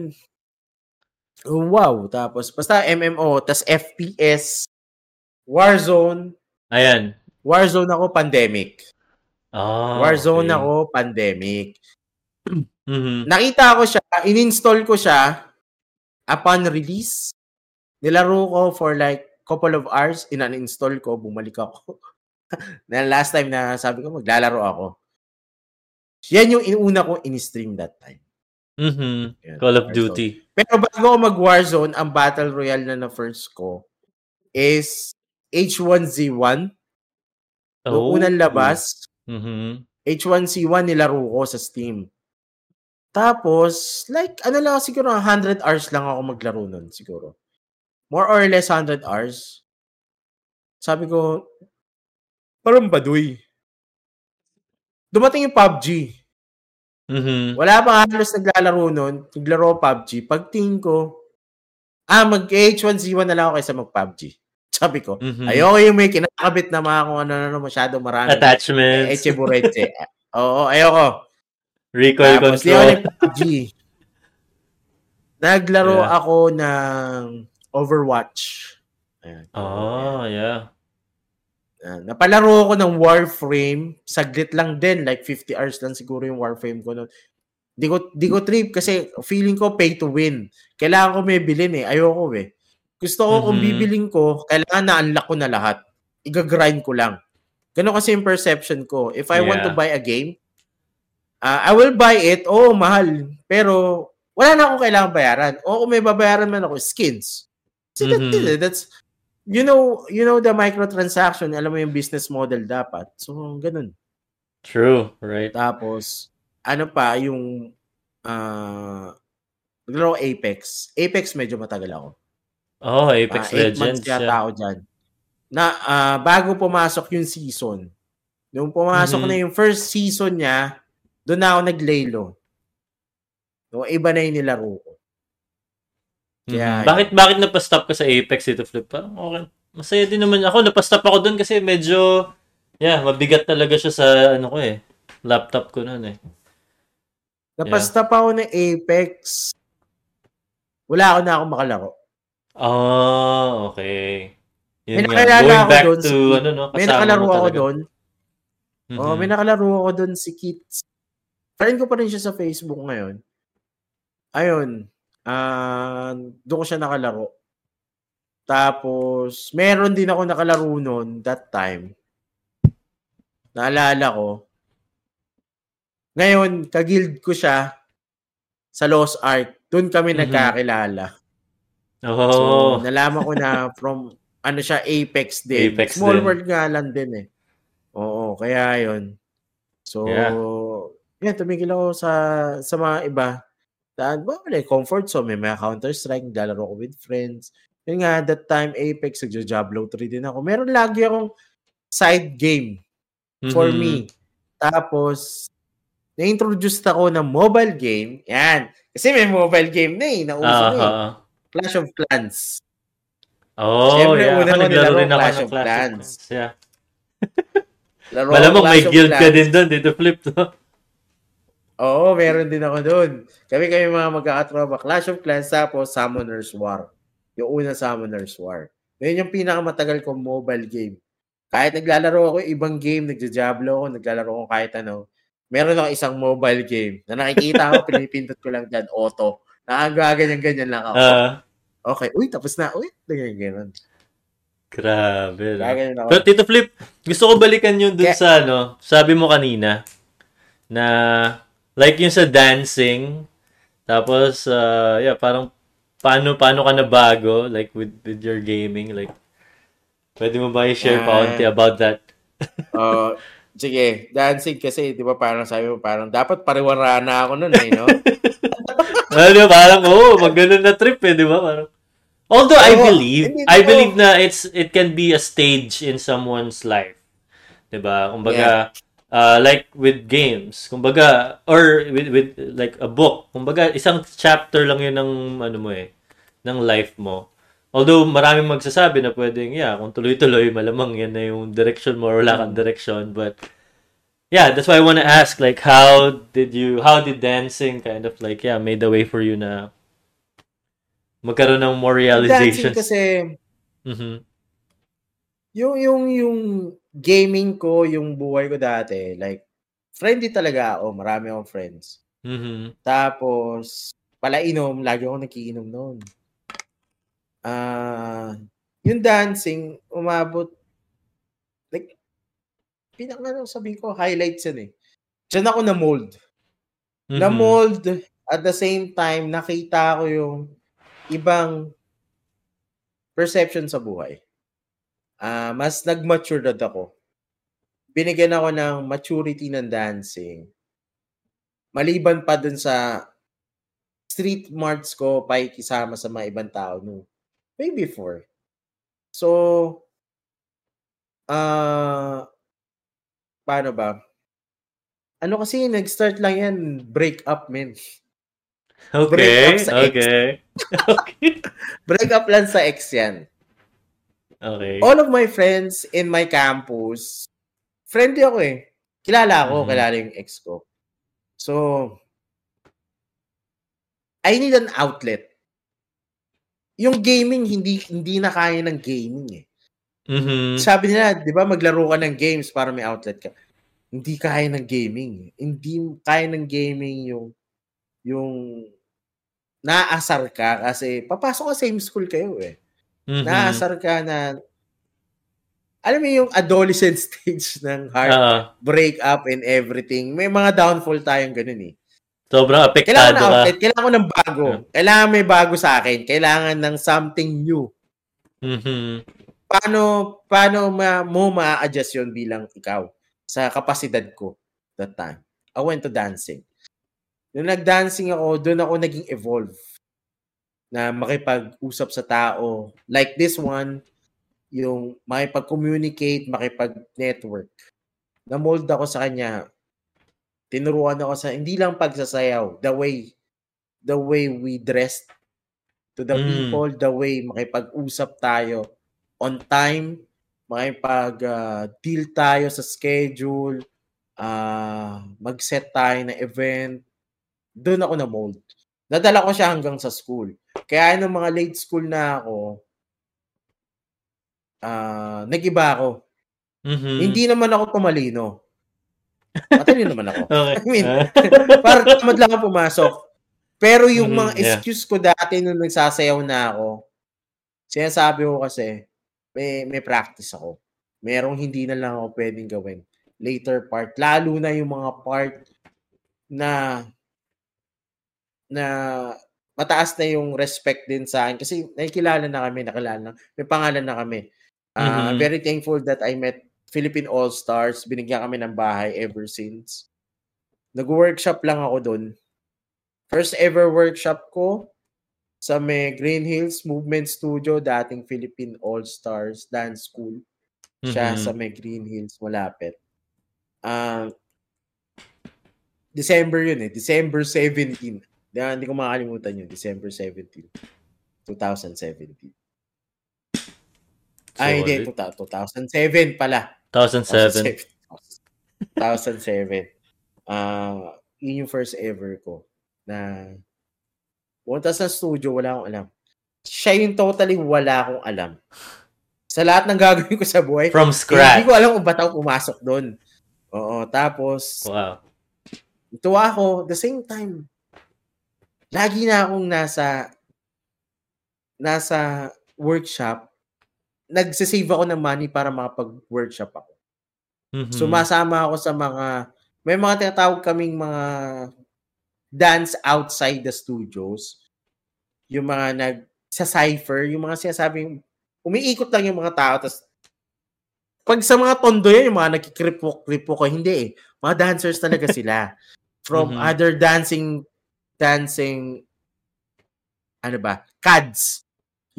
Wow. Tapos, basta MMO, tas FPS, Warzone, Ayan. Warzone ako, pandemic. Oh, Warzone okay. ako, pandemic. Mhm. Nakita ko siya, in-install ko siya upon release. Nilaro ko for like couple of hours, in-uninstall ko, bumalik ako. na last time na sabi ko, maglalaro ako. Yan yung inuna ko in-stream that time. Mhm. Yan, Call of Warzone. Duty. Pero bago mag-Warzone, ang Battle Royale na na-first ko is H1Z1. Noong Oh. unang labas, Mhm. H1C1 nilaro ko sa Steam. Tapos, like, ano lang siguro, 100 hours lang ako maglaro nun siguro. More or less 100 hours. Sabi ko, parang baduy. Dumating yung PUBG. Mhm. Wala pa halos naglalaro nun, naglaro PUBG. Pagtingin ko, ah, mag-H1Z1 na lang ako kaysa mag-PUBG. Sabi ko, Mhm. ayoko yung may kinakabit na mga kung ano-ano masyado marami. Attachments. Eche bureche. Oo, ayoko. Recoil Tapos, control. nag-PUBG. Naglaro Yeah. ako ng Overwatch. Ayan. Oh, yeah. Ah, napalaro ako ng Warframe. Saglit lang din. Like 50 hours lang siguro yung Warframe ko noon. Di ko, di ko trip kasi feeling ko pay to win. Kailangan ko may bilhin eh. Ayoko eh. Gusto ko kung Mhm. bibiling ko, kailangan na-unlock ko na lahat. Iga-grind ko lang. Ganun kasi yung perception ko. If I want to Yeah. buy a game, ah, I will buy it. Oo, mahal. Pero wala na akong kailangan bayaran. O kung may babayaran man ako, skins. So that- Mhm. that's, you know, you know the microtransaction, alam mo yung business model dapat. So, ganun. True, right? Tapos, ano pa, yung, ah, naglaro ako Apex. Apex, medyo matagal ako. Oh, Apex Ah, eight months Legends. yata Yeah. ako dyan. Na, ah, bago pumasok yung season, nung pumasok Mhm. na yung first season niya, doon na ako nag-laylo. No, iba na yung nilaro ko. Kaya, Mhm. Bakit bakit napastop ka sa Apex dito, Flip? Parang okay. Masaya din naman ako. Napastop ako doon kasi medyo yeah, mabigat talaga siya sa ano ko eh. Laptop ko noon eh. Napasta pa ako ng Apex. Wala ako na ako makalaro. Oh, okay. May Yun nakalala Going ako back doon to si- ano no, May nakalaro ako talaga. doon. Mhm. Oh, may nakalaro ako doon si Kits. Friend ko pa rin siya sa Facebook ngayon. Ayun. Ah, doon ko siya nakalaro. Tapos, meron din ako nakalaro noon that time. Naalala ko. Ngayon, kagild ko siya sa Lost Ark. Doon kami Mhm. nagkakilala. So, Oh. nalaman ko na from, ano siya, Apex din. Apex Small din. world nga lang din eh. Oo, kaya yun. So, Yeah. yan, tumigil ako sa, sa mga iba. Dahil, ba, wala, comfort zone. May mga Counter-Strike, naglalaro ko with friends. Yun nga, that time, Apex, nagja-Diablo 3 din ako. Meron lagi akong side game for Mhm. me. Tapos, na-introduce ako ng mobile game. Yan. Kasi may mobile game na eh. Nauso Ah, na eh. ah. Clash of Clans. Oh, Siyempre, yeah. una Ako ko nilaro rin ako Clash of Clans. Clans. Yeah. Malamang may guild ka din doon, dito Flip. No? Oo, meron din ako doon. Kami kami mga magkakatropa. Clash of Clans tapos Summoner's War. Yung una Summoner's War. Yun yung pinakamatagal kong mobile game. Kahit naglalaro ako ibang game, nagja-Diablo ako, naglalaro ako kahit ano. Meron ako isang mobile game na nakikita ko, pinipindot ko lang dyan, auto. Nakagaganyan-ganyan lang ako. Ah, okay, uy, tapos na. Uy, ganyan, ganyan. grabe. Gaganyan ako. Pero Tito Flip, gusto ko balikan yung dun Kaya- sa ano, sabi mo kanina, na like yung sa dancing, tapos, uh, yeah, parang paano, paano ka nabago, like with, with your gaming, like, pwede mo ba i-share pa Ah. konti about that? Oh, sige, dancing kasi, di ba parang sabi mo, parang dapat pariwara na ako nun eh, no? Ano, di ba, parang, oh, mag na trip eh, di ba? Parang, although I Oo, believe, hindi I believe na it's, it can be a stage in someone's life. Di ba? Kumbaga, uh, like with games, kumbaga, or with, with like a book, kumbaga, isang chapter lang yun ng, ano mo eh, ng life mo. Although, maraming magsasabi na pwedeng, yeah, kung tuloy-tuloy, malamang yan na yung direction mo or wala kang direction. But, yeah, that's why I want to ask, like, how did you, how did dancing kind of like, yeah, made the way for you na magkaroon ng more Dancing realizations? kasi, Mhm. Yung, yung, yung gaming ko, yung buhay ko dati, like, friendly talaga ako. Marami akong friends. Mhm. Tapos, palainom, lagi ako nakiinom noon. Ah, yung dancing, umabot, like, pinaka ano sabi ko, highlights yan eh. Diyan ako na-mold. Mhm. Na-mold, at the same time, nakita ko yung ibang perception sa buhay. Ah, mas nag-mature ako. Binigyan ako ng maturity ng dancing. Maliban pa dun sa street marts ko, pakikisama sa mga ibang tao no. Way before. So, ah, paano ba? ano kasi, nag-start lang yan, break up, men. Okay, Break up sa ex. okay. okay. Break up lang sa ex yan. Okay. All of my friends in my campus, friendly ako eh. Kilala ako, Mhm. kilala yung ex ko. So, I need an outlet. Yung gaming, hindi hindi na kaya ng gaming eh. Mhm. Sabi nila, di ba, maglaro ka ng games para may outlet ka. Hindi kaya ng gaming. eh. Hindi kaya ng gaming yung yung naasar ka kasi papasok ka same school kayo eh. Mhm. Naasar ka na alam mo yung adolescent stage ng heart Ah, breakup and everything. May mga downfall tayong ganun eh. sobrang Kailangan apektado ng ka. outlet, kailangan ko ng bago. Yeah. Kailangan may bago sa akin. Kailangan ng something new. Mhm. paano paano ma, mo ma-adjust yun bilang ikaw sa kapasidad ko that time. I went to dancing. Nung nag-dancing ako, doon ako naging evolve na makipag-usap sa tao. Like this one, yung makipag-communicate, makipag-network. Na-mold ako sa kanya. Tinuruan ako sa, hindi lang pagsasayaw, the way, the way we dressed to the Mm. people, the way makipag-usap tayo on time, makipag-deal tayo sa schedule, ah mag-set tayo ng event. Doon ako na-mold. Nadala ko siya hanggang sa school. Kaya nung mga late school na ako, ah nag-iba ako. Mhm. Hindi naman ako tumalino. Matalino naman ako. Okay. I mean, Ah. Para tamad lang ako pumasok. Pero yung Mhm, mga yeah. excuse ko dati nung nagsasayaw na ako, sinasabi ko kasi, may, may practice ako. Merong hindi na lang ako pwedeng gawin. Later part. Lalo na yung mga part na na mataas na yung respect din sa akin. Kasi nakikilala na kami, nakilala na. May pangalan na kami. Ah, Mhm. Very thankful that I met Philippine All-Stars. Binigyan kami ng bahay ever since. Nag-workshop lang ako doon. First ever workshop ko sa may Green Hills Movement Studio, dating Philippine All-Stars Dance School. Siya Mhm. sa may Green Hills, malapit. Ah, December yun eh. December 17. Di, hindi ko makakalimutan yun. December 17. 2017. Ay, hindi. Solid. 2007 pala. 2007. 2007. Ah, yun yung first ever ko na pumunta sa studio, wala akong alam. Siya yung totally wala akong alam. Sa lahat ng gagawin ko sa buhay, From hindi scratch. ko alam kung ba't ako pumasok doon. Oo, tapos, Wow. tuwa ako, the same time, lagi na akong nasa, nasa workshop, nagsisave ako ng money para makapag-workshop ako. Mhm. Sumasama ako sa mga, may mga tinatawag kaming mga dance outside the studios. Yung mga nag, sa cipher, yung mga sinasabing, umiikot lang yung mga tao, tas pag sa mga tondo yan, yung mga nagkikripo-kripo ko, hindi eh. Mga dancers talaga sila. From Mhm. other dancing, dancing, ano ba, CADs.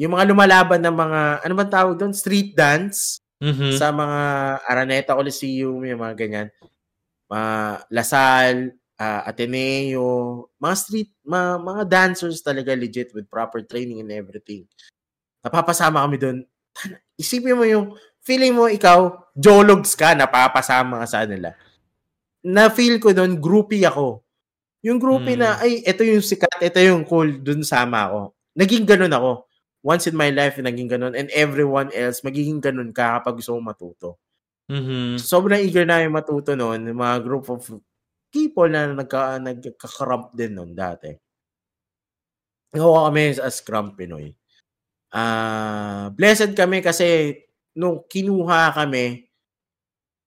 Yung mga lumalaban ng mga, ano bang tawag doon? Street dance Mhm. sa mga Araneta Coliseum, yung mga ganyan. Mga Lasal, ah, Ateneo, mga street, mga, mga dancers talaga legit with proper training and everything. Napapasama kami doon. Isipin mo yung, feeling mo ikaw, jologs ka, napapasama ka sa nila. Na-feel ko doon, groupie ako. Yung groupie Mm. na, ay, ito yung sikat, ito yung cool, doon sama ako. Naging ganun ako. Once in my life, naging ganun. And everyone else, magiging ganun ka kapag gusto mo matuto. Mhm. Sobrang eager na yung matuto noon, yung mga group of people na nagka, nagkakramp din noon dati. Nakuha kami as Scrum Pinoy. Ah, blessed kami kasi nung kinuha kami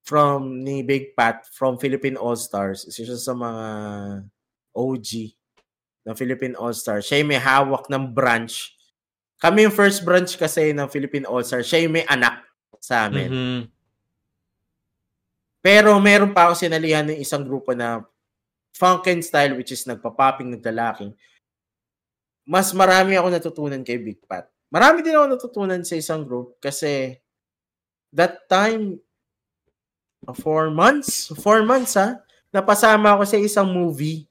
from ni Big Pat from Philippine All-Stars, isa siya sa mga OG ng Philippine All-Stars. Siya yung may hawak ng branch. Kami yung first branch kasi ng Philippine All-Stars. Siya yung may anak sa amin. Mhm. Pero meron pa ako sinalihan ng isang grupo na Funkin style which is nagpa-popping, naglalaking. Mas marami ako natutunan kay Big Pat. Marami din ako natutunan sa isang group kasi that time four months, four months ha, napasama ako sa isang movie.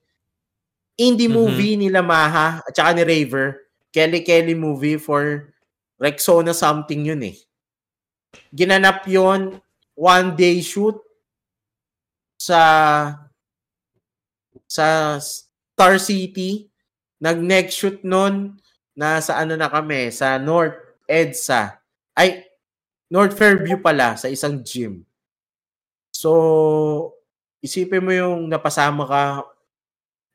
Indie Mhm. movie nila Maha at saka ni Raver. Kelly Kelly movie for Rexona something yun eh. Ginanap yon one day shoot sa sa Star City. Nag-next shoot nun nasa ano na kami, sa North EDSA. Ay, North Fairview pala, sa isang gym. So, isipin mo yung napasama ka,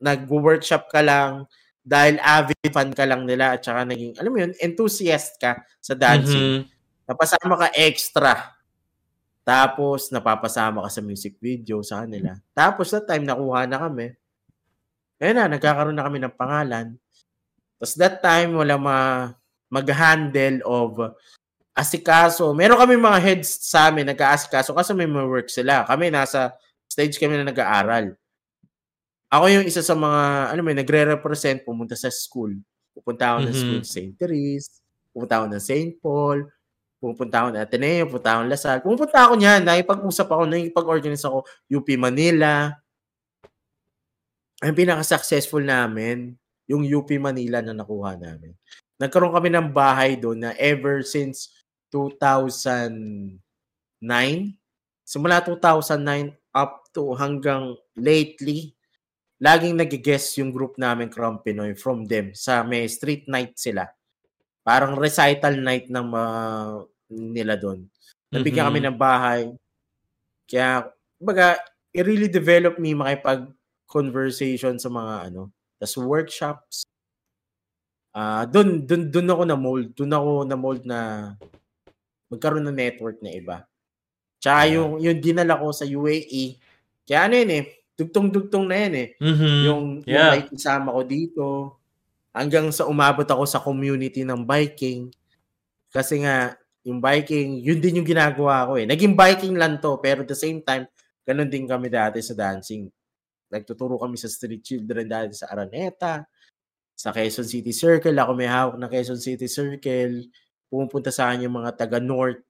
nag-workshop ka lang, dahil avid fan ka lang nila at saka naging, alam mo yun, enthusiast ka sa dancing. Mhm. Napasama ka extra. Tapos, napapasama ka sa music video sa kanila. Tapos, that time, nakuha na kami. Ayun na, nagkakaroon na kami ng pangalan. Tapos, that time, wala ma mag-handle of asikaso. Meron kami mga heads sa amin, nag-aasikaso kasi may mga work sila. Kami, nasa stage kami na nag-aaral. Ako yung isa sa mga, ano yun, nagre-represent, pumunta sa school. Pupunta ako ng Mhm. school sa St. Therese, pupunta ako ng St. Paul, pupunta ako ng Ateneo, pupunta ako ng Lasal. Pupunta ako niyan, nakipag-usap ako, nakipag-organize ako, UP Manila. Ang pinaka-successful namin, yung UP Manila na nakuha namin. Nagkaroon kami ng bahay doon na ever since 2009, simula 2009 up to hanggang lately, laging nag-guest yung group namin Crown Pinoy from them sa may street night sila. Parang recital night ng mga nila doon. Nabigyan Mhm. kami ng bahay. Kaya, baga, it really developed me makipag-conversation sa mga ano, tas workshops. Ah, doon doon doon ako na mold, doon ako na mold na magkaroon ng network na iba. Tsaka yung yung dinala ko sa UAE. Kaya ano yun eh, dugtong-dugtong na yan eh. Mhm. Yung, yung Yeah. may isama ko dito. Hanggang sa umabot ako sa community ng biking. Kasi nga, yung biking, yun din yung ginagawa ko eh. Naging biking lang to, pero at the same time, ganun din kami dati sa dancing. Nagtuturo kami sa street children dati sa Araneta, sa Quezon City Circle. Ako may hawak ng Quezon City Circle. Pumupunta sa akin yung mga taga-North.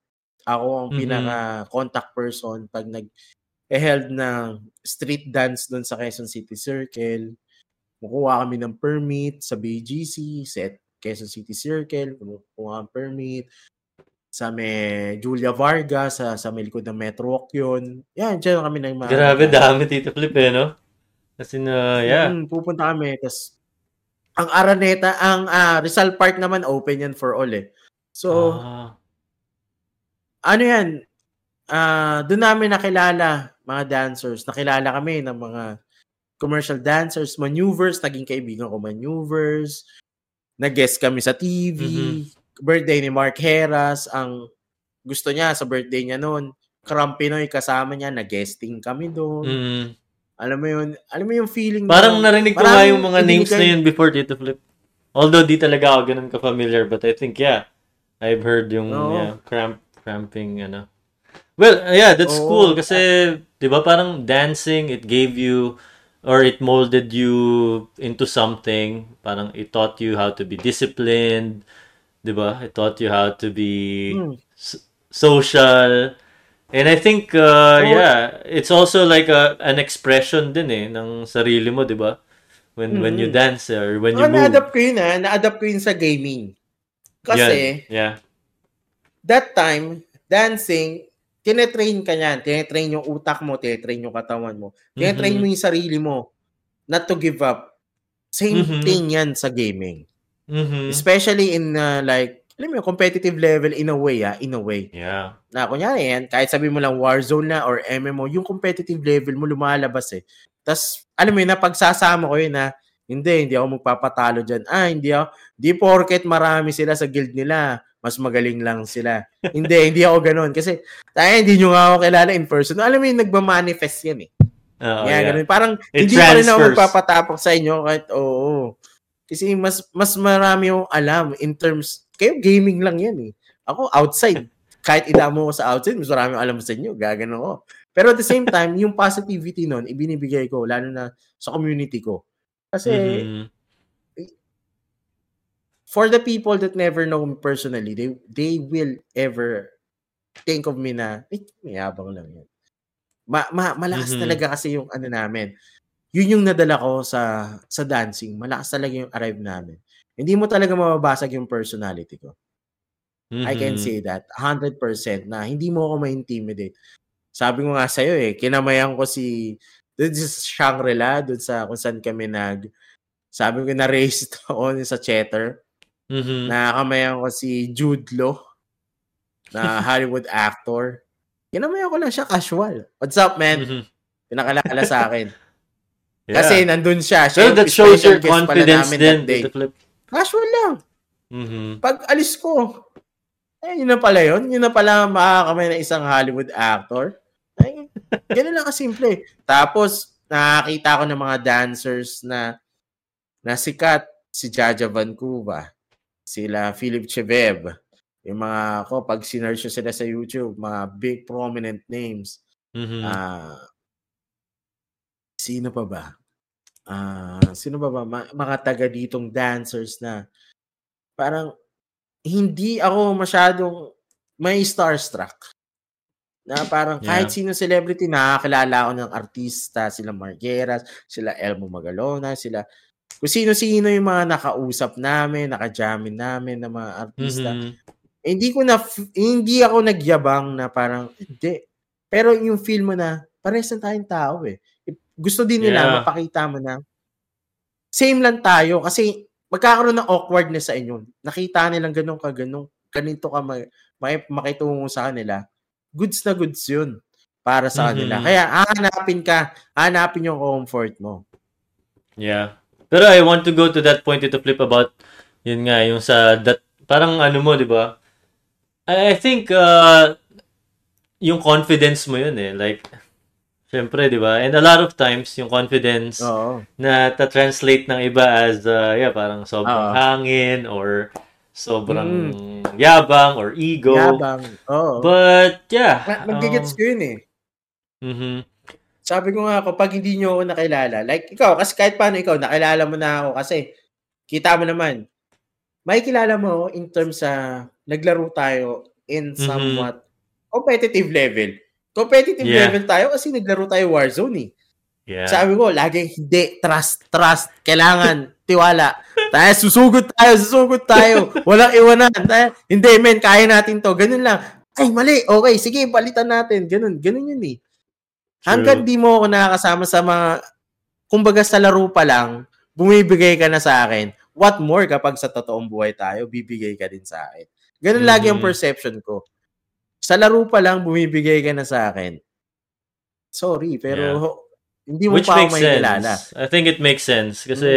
Ako ang Mhm. pinaka-contact person pag nag held ng street dance doon sa Quezon City Circle. Kukuha kami ng permit sa BGC, set Quezon City Circle, kumukuha ng permit sa may Julia Vargas, sa, sa may likod ng Metro Walk yun. Yan, dyan kami nag Grabe, dami Tito Flip eh, no? Kasi na, yeah. Mm, pupunta kami. Tapos, ang Araneta, ang ah, Rizal Park naman, open yan for all eh. So, Ah. ano yan, ah doon namin nakilala mga dancers. Nakilala kami ng mga commercial dancers, maneuvers, naging kaibigan ko maneuvers. Nag-guest kami sa TV. Birthday ni Mark Heras. Ang gusto niya sa birthday niya noon, Kram Pinoy kasama niya, nag-guesting kami doon. Mm. Alam mo yun, alam mo yung feeling Parang na, narinig ko nga yung mga names na ibinigay- yun before Tito Flip. Although di talaga ako ganun ka-familiar, but I think, yeah, I've heard yung Oo. yeah, cramp, cramping, ano. Well, uh, yeah, that's Oo. cool kasi, di ba, parang dancing, it gave you, or it molded you into something. Parang it taught you how to be disciplined, di ba? It taught you how to be Hmm. s- social. And I think, uh, Oo. yeah, it's also like a, an expression din eh, ng sarili mo, di ba? When, when you Mhm. dance or when you Ah, move. na-adapt ko yun ah. Na-adapt ko yun sa gaming. Kasi, Yan. Yeah. that time, dancing, tinetrain ka niyan. Tinetrain yung utak mo, tinetrain yung katawan mo. Tinetrain Mhm. mo yung sarili mo not to give up. Same Mhm. thing yan sa gaming. Mhm. Especially in uh, like, alam mo competitive level in a way ah, in a way. Yeah. Na kunyari yan, kahit sabi mo lang Warzone na or MMO, yung competitive level mo lumalabas eh. Tapos, alam mo yun, napagsasama ko yun na, hindi, hindi ako magpapatalo dyan. Ah, hindi ako, di porket marami sila sa guild nila, mas magaling lang sila. hindi, hindi ako ganun. Kasi, tayo, hindi nyo nga ako kilala in person. Alam mo yung nagmamanifest yan eh. Oo, Kaya yeah. ganun. Parang, It hindi pa rin ako transfers. magpapatapok sa inyo kahit, oo. Kasi mas, mas marami yung alam in terms, kayo gaming lang yan eh. Ako, outside. kahit idamo ko sa outside, mas marami yung alam sa inyo. Gagano ko. Pero at the same time, yung positivity nun, ibinibigay ko, lalo na sa community ko. Kasi, Mhm. For the people that never know me personally, they they will ever think of me na, eh, mayabang lang yan. Ma, ma malakas Mhm. talaga kasi yung ano namin. Yun yung nadala ko sa sa dancing. Malakas talaga yung arrive namin. Hindi mo talaga mababasag yung personality ko. I can Mhm. say that 100% na hindi mo ako ma-intimidate. Sabi ko nga sa'yo eh, kinamayan ko si dun sa Shangri-La, dun sa kung saan kami nag sabi ko na-raised ako sa Cheddar. Mhm. Nakakamayan ko si Jude Law na Hollywood actor. Kinamayan ko lang siya casual. What's up, man? Mhm. Pinakalala sa akin. Yeah. Kasi nandun siya. Siya yung that shows your confidence din, that day. Tito Flip. Casual lang. Mhm. Pag alis ko, eh, yun na pala yun. Yun na pala makakamay ng isang Hollywood actor. Ay, ganun lang kasimple. Tapos, nakakita ko ng mga dancers na na sikat. Si Jaja Vancouver, sila Philip Chevev, yung mga ko, pag sinearch nyo sila sa YouTube, mga big prominent names. Mhm. Ah, sino pa ba? Ah, sino ba ba? Ma- mga taga ditong dancers na parang hindi ako masyadong may starstruck. Na parang kahit Yeah. sino celebrity, nakakilala ako ng artista, sila Margueras, sila Elmo Magalona, sila kung sino-sino yung mga nakausap namin, nakajamin namin ng mga artista. Mhm. Eh, hindi ko na hindi ako nagyabang na parang hindi. Pero yung feel mo na parehas na tayong tao eh. Gusto din nila Yeah. mapakita mo na same lang tayo kasi magkakaroon ng awkwardness sa inyo. Nakita nilang ganun ka ganun, ganito ka may, may makitungo sa kanila. Goods na goods 'yun para sa kanila. Mhm. Kaya hahanapin ka, hanapin yung comfort mo. Yeah. Pero I want to go to that point to flip about yun nga yung sa that parang ano mo, 'di ba? I, I think uh yung confidence mo yun eh. Like syempre, 'di ba? And a lot of times yung confidence Oo. na ta-translate ng iba as uh, yeah, parang sobrang Oo. hangin or sobrang yabang or ego. Yabang. Oo. But yeah. Ma- Magigets ko yun eh. um, mhm. Sabi ko nga, kapag hindi nyo ako nakilala, like ikaw, kasi kahit paano ikaw, nakilala mo na ako kasi kita mo naman, may kilala mo in terms sa naglaro tayo in Mhm. somewhat competitive level. Competitive Yeah. level tayo kasi naglaro tayo Warzone eh. Yeah. Sabi ko, laging hindi, trust, trust, kailangan, tiwala. Tayo, susugod tayo, susugod tayo. Walang iwanan. Tayo, hindi, men, kaya natin to. Ganun lang. Ay, mali. Okay, sige, palitan natin. Ganun, ganun yun eh. Hanggang di mo ako nakakasama sa mga, kumbaga sa laro pa lang, bumibigay ka na sa akin. What more kapag sa totoong buhay tayo, bibigay ka din sa akin. Ganun lagi ang Mhm. perception ko. Sa laro pa lang, bumibigay ka na sa akin. Sorry, pero hindi mo Which pa ako sense. I think it makes sense. Mm. Kasi,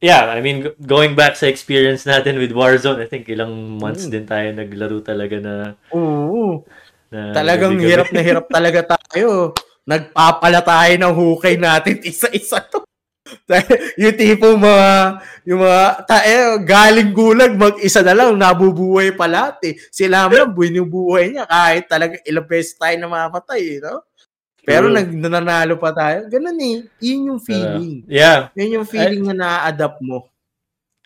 yeah, I mean, going back sa experience natin with Warzone, I think ilang months Mm. din tayo naglaro talaga na... Oo. Na Talagang gabi-gabi. hirap na hirap talaga tayo. Nagpapala tayo ng hukay natin isa-isa to. yung tipo mga, yung mga, tayo, galing gulag, mag-isa na lang, nabubuhay pa lahat eh. Sila mo lang, binubuhay niya kahit talaga ilang beses tayo namamatay, eh, no? Pero True. nag nananalo pa tayo. Ganun eh. Yun yung feeling. Yeah. Yun yung feeling na na-adapt mo.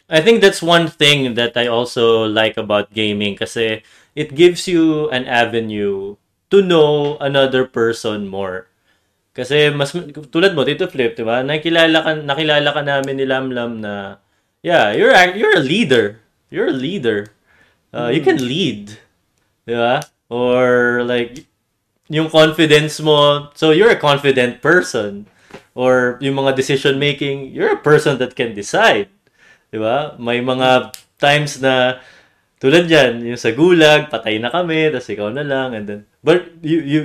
I think that's one thing that I also like about gaming kasi it gives you an avenue to know another person more. Kasi mas tulad mo Tito Flip, 'di ba? Nakilala ka nakilala ka namin ni Lamlam na yeah, you're a- you're a leader. You're a leader. Uh, you can lead. 'Di ba? Or like yung confidence mo, so you're a confident person. Or yung mga decision making, you're a person that can decide. 'Di ba? May mga times na tulad yan, yung sa gulag, patay na kami, tapos ikaw na lang, and then, but you, you,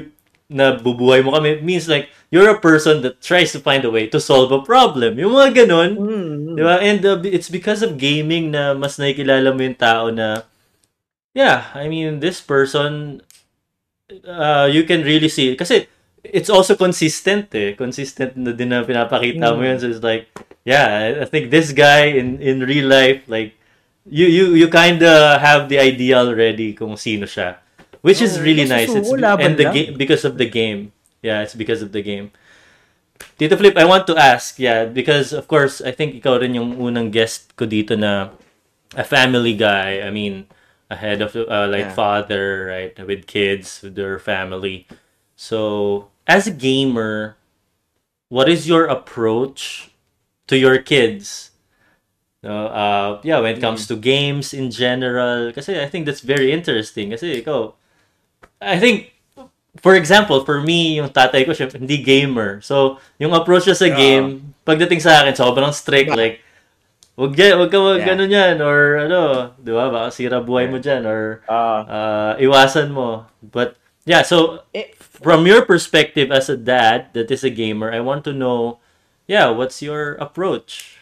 na bubuhay mo kami, means like, you're a person that tries to find a way to solve a problem. Yung mga ganun, Mm. di ba? And uh, it's because of gaming na mas nakikilala mo yung tao na, yeah, I mean, this person, uh, you can really see, kasi, it's also consistent eh. Consistent na din na pinapakita mo Mm. yun. So it's like, yeah, I think this guy in in real life, like, you you you kind of have the idea already kung sino siya. Which is Oo, really nice. It's and the game because of the game. Yeah, it's because of the game. Tito Flip, I want to ask, yeah, because of course, I think ikaw rin yung unang guest ko dito na a family guy. I mean, ahead of uh, like Yeah. father, right, with kids, with their family. So, as a gamer, what is your approach to your kids? No, uh, yeah, when it comes to games in general, kasi I think that's very interesting. Kasi ikaw, I think, for example, for me, yung tatay ko, syempre, hindi gamer. So, yung approach niya sa Oo. game, pagdating sa akin, sobrang strict. Like, wag, yan, wag ka mag Yeah. yan, or ano, di ba, baka sira buhay mo dyan, or Ah, uh, iwasan mo. But, yeah, so, eh, from your perspective as a dad that is a gamer, I want to know, yeah, what's your approach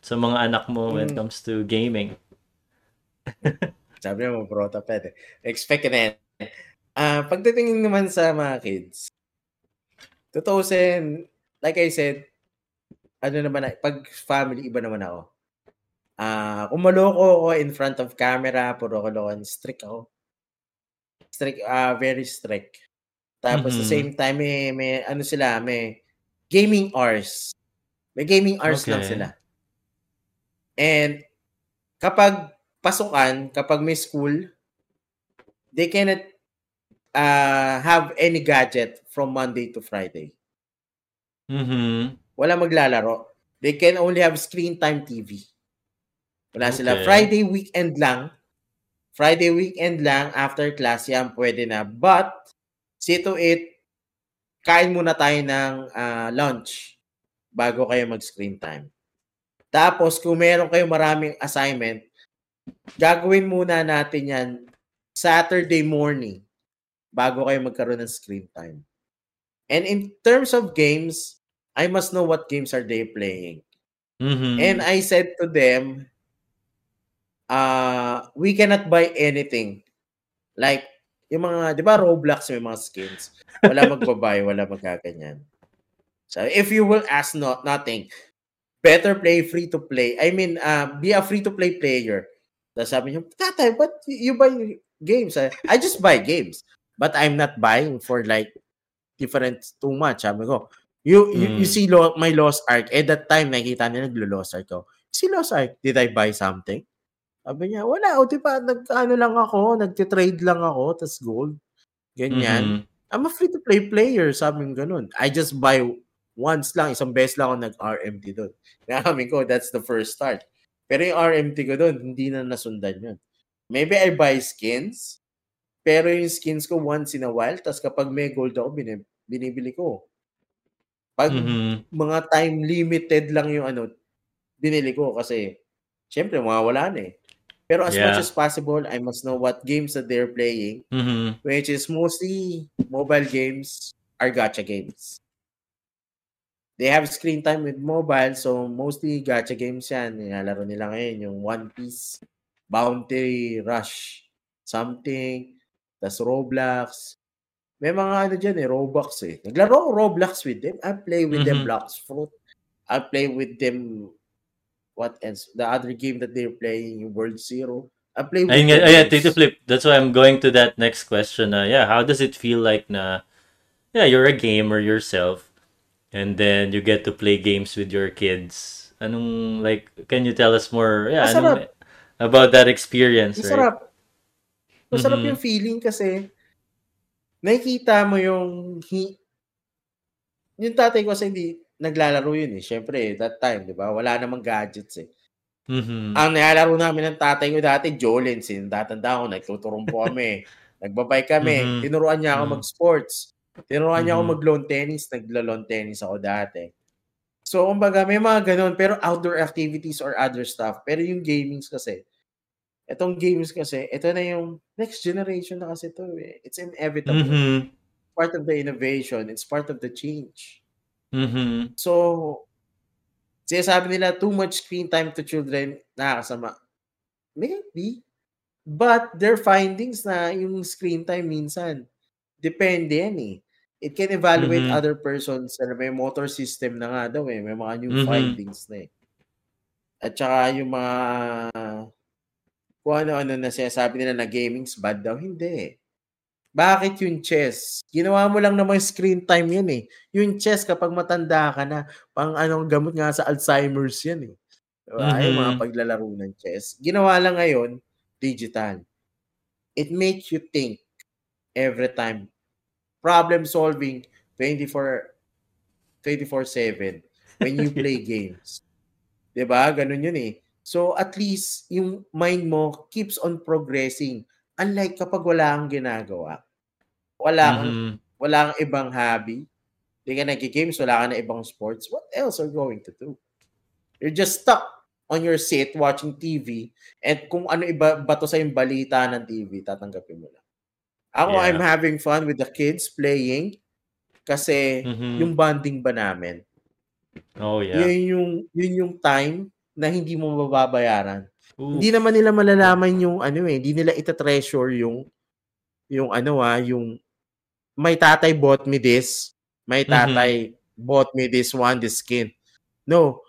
sa mga anak mo when it Mm. comes to gaming? sabi mo, prota pet eh. Expect na yan. Ah, pagdating naman sa mga kids, 2000, like I said, ano naman, na- pag family, iba naman ako. Ah, kung maloko ako in front of camera, puro kalokohan, strict ako. Strict, ah, very strict. Tapos, the Mhm. same time, may, may, ano sila, may gaming hours. May gaming hours lang Okay. sila. And, kapag pasukan, kapag may school, they cannot uh, have any gadget from Monday to Friday. Mm-hmm. Wala maglalaro. They can only have screen time TV. Wala sila. Okay. Friday weekend lang. Friday weekend lang after class yan pwede na. But see to it, kain muna tayo ng ah, lunch bago kayo mag-screen time. Tapos kung meron kayo maraming assignment, gagawin muna natin yan Saturday morning bago kayo magkaroon ng screen time. And in terms of games, I must know what games are they playing. Mm-hmm. And I said to them, uh, we cannot buy anything. Like, yung mga, di ba Roblox may mga skins. Wala magbabuy, wala magaganyan. So, if you will ask not nothing, better play free to play. I mean, uh, be a free to play player. Tapos sabi niyo, tatay, but you buy games? I, I just buy games. But I'm not buying for like different too much. Sabi ko, you, you, you Mm. see lo, my Lost Ark. At that time, nakita niya naglo-Lost Ark ko. Si Lost Ark, did I buy something? Sabi niya, wala. O, di ba, nag, ano lang ako, nagtitrade lang ako, tas gold. Ganyan. Mhm. I'm a free-to-play player, sabi ng ganun. I just buy once lang, isang beses lang ako nag-RMT doon. Namin ko, that's the first start. Pero yung RMT ko doon, hindi na nasundan yun. Maybe I buy skins, pero yung skins ko once in a while, tas kapag may gold ako, binib- binibili ko. Pag Mhm. mga time limited lang yung ano, binili ko kasi syempre mawawala na eh. Pero as much Yeah. as possible, I must know what games that they're playing, Mhm. which is mostly mobile games or gacha games. They have screen time with mobile, so mostly gacha games yan. Nilalaro nila ngayon yung One Piece, Bounty Rush, something, tas Roblox. May mga ano dyan eh, Roblox eh. Naglaro ako Roblox with them. I play with them Mhm. Blocks Fruit. I play with them what else? The other game that they're playing, World Zero. I play with Ayun them those. Tito Flip. That's why I'm going to that next question. Na, yeah, how does it feel like na, yeah, you're a gamer yourself, and then you get to play games with your kids. Anong, like, can you tell us more, yeah, anong, Masarap. about that experience, right? Masarap. Masarap Mhm. yung feeling kasi nakikita mo yung hi- yung tatay ko kasi hindi naglalaro yun eh. Siyempre, that time, di ba? Wala namang gadgets eh. Mhm. Ang nilalaro namin ng tatay ko dati, Jolens. Eh. Tatanda ko, nagtuturumpo kami. Nagbabay kami. Mhm. Tinuruan niya ako Mhm. mag-sports. Tinuruan niya ako Mhm. mag-lawn tennis. Nagla-lawn tennis ako dati. So, kumbaga, may mga ganun. Pero outdoor activities or other stuff. Pero yung gamings kasi, itong games kasi, ito na yung next generation na kasi to eh. It's inevitable. Mhm. Part of the innovation. It's part of the change. Mhm. So, sinasabi nila, too much screen time to children, nakakasama. Maybe. But their findings na yung screen time minsan, depende yan eh. It can evaluate Mhm. other persons na may motor system na nga daw eh. May mga new Mhm. findings na eh. At saka yung mga kung ano-ano na sinasabi nila na gaming's bad daw. Hindi. Bakit yung chess? Ginawa mo lang naman screen time yan eh. Yung chess kapag matanda ka na, pang anong gamot nga sa Alzheimer's yan eh. Diba? Yung mga paglalaro ng chess. Ginawa lang ngayon, digital. It makes you think every time problem solving 24 24/7 when you play games. 'Di ba? Ganun 'yun eh. So at least yung mind mo keeps on progressing unlike kapag wala kang ginagawa. Wala kang Mhm. wala kang ibang hobby. Hindi ka nagki-games, wala ka na ibang sports. What else are you going to do? You're just stuck on your seat watching TV and kung ano iba bato sa yung balita ng TV, tatanggapin mo lang. Ako, Yeah. I'm having fun with the kids playing kasi Mhm. yung bonding ba namin, Oh, yeah. yun yung, yun yung time na hindi mo mababayaran. Ooh. Hindi naman nila malalaman yung ano eh, hindi nila ita-treasure yung yung ano ah, yung my tatay bought me this, my Mhm. tatay bought me this one, this skin. No,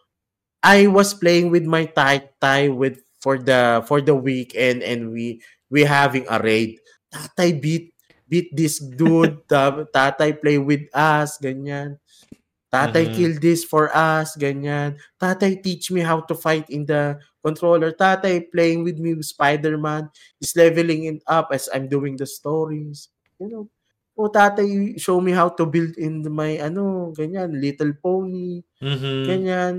I was playing with my tatay with for the for the weekend and we we having a raid. Tatay beat beat this dude, ta- tatay play with us, ganyan. Tatay Mhm. kill this for us, ganyan. Tatay teach me how to fight in the controller. Tatay playing with me with Spider-Man is leveling it up as I'm doing the stories. You know, o tatay show me how to build in my ano, ganyan, little pony, Mhm. ganyan.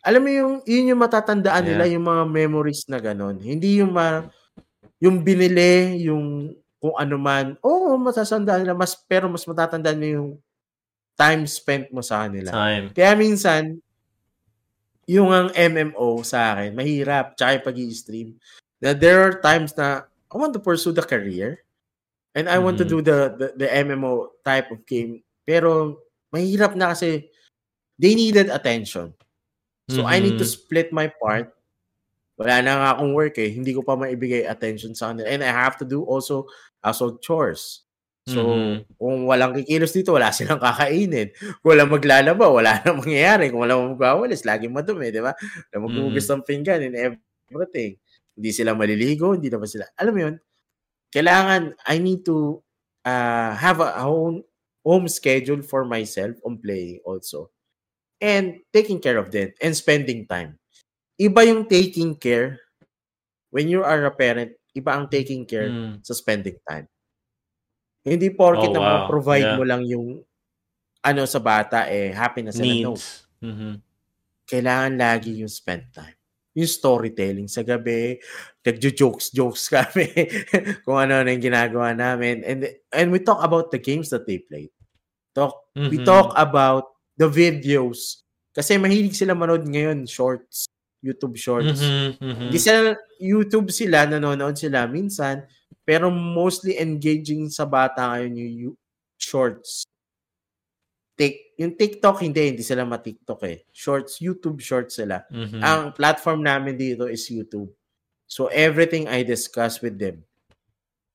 Alam mo yung yun yung matatandaan nila Yeah. yung mga memories na ganon. Hindi yung ma, yung binili, yung kung ano man. Oo, matatandaan nila mas pero mas matatandaan mo yung time spent mo sa kanila. Time. Kaya minsan, yung ang MMO sa akin, mahirap, tsaka pag stream na there are times na I want to pursue the career and I want to Mhm. do the, the the MMO type of game. Pero mahirap na kasi they needed attention. So I need to Mhm. split my part. Wala na nga akong work eh. Hindi ko pa maibigay attention sa kanila. And I have to do also household chores. So, Mhm. kung walang kikilos dito, wala silang kakainin. Kung walang maglalaba, wala nang mangyayari. Kung walang magwawalis, lagi madumi, di ba? Walang maghugas ng pinggan and everything. Hindi sila maliligo, hindi naman sila. Alam mo yun, kailangan, I need to uh, have a home, home schedule for myself on playing also. And taking care of them and spending time. Iba yung taking care when you are a parent, iba ang taking care Mm. sa spending time. Hindi porket Oh, na wow. ma-provide Yeah. mo lang yung ano sa bata eh happy na sila. No. Needs. Mhm. Kailangan lagi yung spend time. Yung storytelling sa gabi, nagjo-jokes jokes kami kung ano na yung ginagawa namin and and we talk about the games that they played. Talk we Mhm. talk about the videos kasi mahilig sila manood ngayon shorts, YouTube shorts. Mhm. Mhm. Hindi sila, YouTube sila, nanonood sila minsan, pero mostly engaging sa bata ngayon yung you- shorts. Tik, yung TikTok, hindi, hindi sila ma-TikTok eh. Shorts, YouTube shorts sila. Mhm. Ang platform namin dito is YouTube. So everything I discuss with them.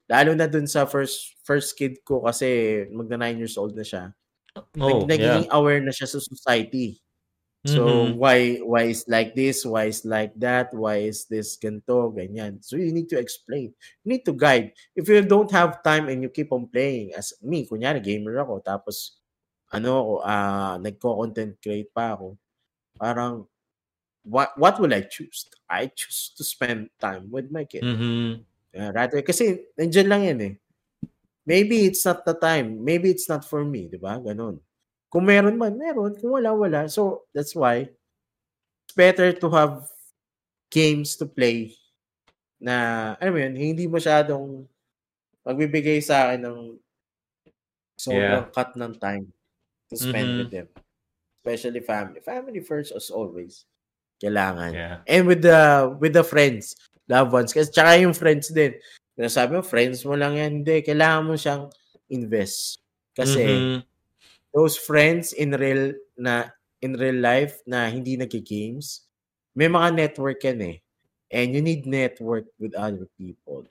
Lalo na dun sa first first kid ko kasi magna 9 years old na siya. Oh, Nag- yeah. nagiging aware na siya sa society. So Mhm. why why is like this? Why is like that? Why is this ganto? Ganyan. So you need to explain. You need to guide. If you don't have time and you keep on playing as me, kunyari gamer ako tapos ano ah nagko-content create pa ako. Parang what what will I choose? I choose to spend time with my kid. Mm-hmm. Uh, rather kasi nandiyan lang yan eh. Maybe it's not the time. Maybe it's not for me, 'di ba? Ganon. Kung meron man, meron. Kung wala, wala. So, that's why it's better to have games to play na, alam mo yun, hindi masyadong magbibigay sa akin ng sobrang cut ng time to spend Mhm. with them. Especially family. Family first as always. Kailangan. Yeah. And with the with the friends, loved ones. Kasi tsaka yung friends din. Sabi mo, friends mo lang yan. Hindi, kailangan mo siyang invest. Kasi Mhm. Those friends in real na in real life na hindi nagki-games, may mga network yan eh. And you need network with other people.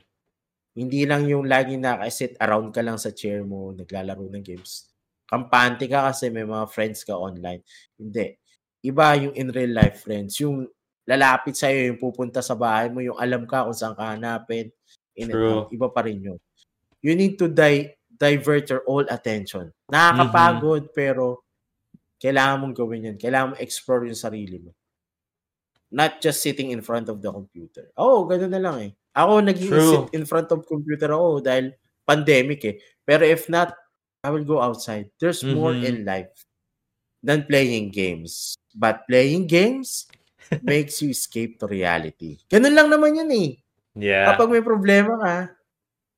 Hindi lang yung lagi naka-sit around ka lang sa chair mo, naglalaro ng games. Kampante ka kasi may mga friends ka online. Hindi. Iba yung in real life friends. Yung lalapit sa'yo, yung pupunta sa bahay mo, yung alam ka kung saan ka hanapin. In True. Iba pa rin yun. You need to di- divert your all attention. Nakakapagod, pero kailangan mong gawin yun. Kailangan mong explore yung sarili mo. Not just sitting in front of the computer. Oo, oh, gano'n na lang eh. Ako naging True. sit in front of computer ako dahil pandemic eh. Pero if not, I will go outside. There's more Mhm. in life than playing games. But playing games makes you escape to reality. Ganun lang naman yun eh. Yeah. Kapag may problema ka,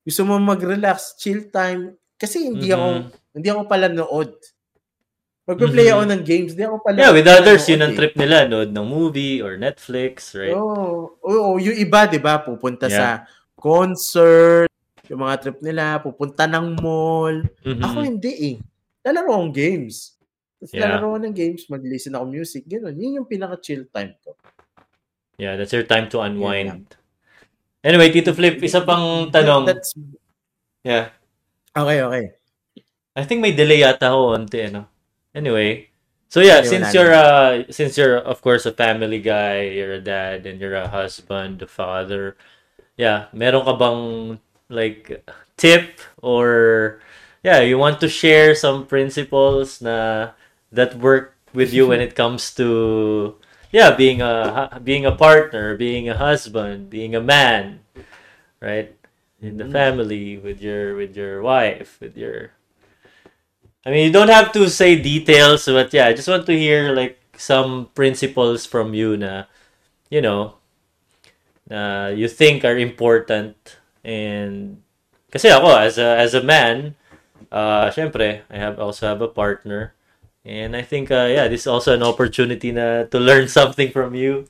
gusto mo mag-relax, chill time. Kasi hindi ako, Mhm. hindi ako pala nood. Magpe-play Mhm. ako ng games, hindi ako pala Yeah, with others, yun ang nanood eh. trip nila. Nood ng movie or Netflix, right? Oo. Oo, yung iba, di ba, pupunta Yeah. sa concert, yung mga trip nila, pupunta ng mall. Mhm. Ako hindi eh. Lalaro akong games. Tapos Yeah. lalaro ako ng games, mag-listen ako music, gano'n. Yun yung pinaka-chill time ko. Yeah, that's your time to unwind. Anyway, Tito Flip, isa pang tanong. That's, Yeah. okay, okay. I think may delay yata ho onti, ano. Anyway, so yeah, Ayun, since you're uh since you're of course a family guy, you're a dad and you're a husband, a father. Yeah, meron ka bang like tip or yeah, you want to share some principles na that work with you when it comes to yeah, being a being a partner, being a husband, being a man, right? In the Mhm. family with your with your wife, with your I mean, you don't have to say details, but yeah, I just want to hear like some principles from you na, you know, na you think are important and kasi ako as a as a man, uh syempre, I have also have a partner and I think uh yeah, this is also an opportunity na to learn something from you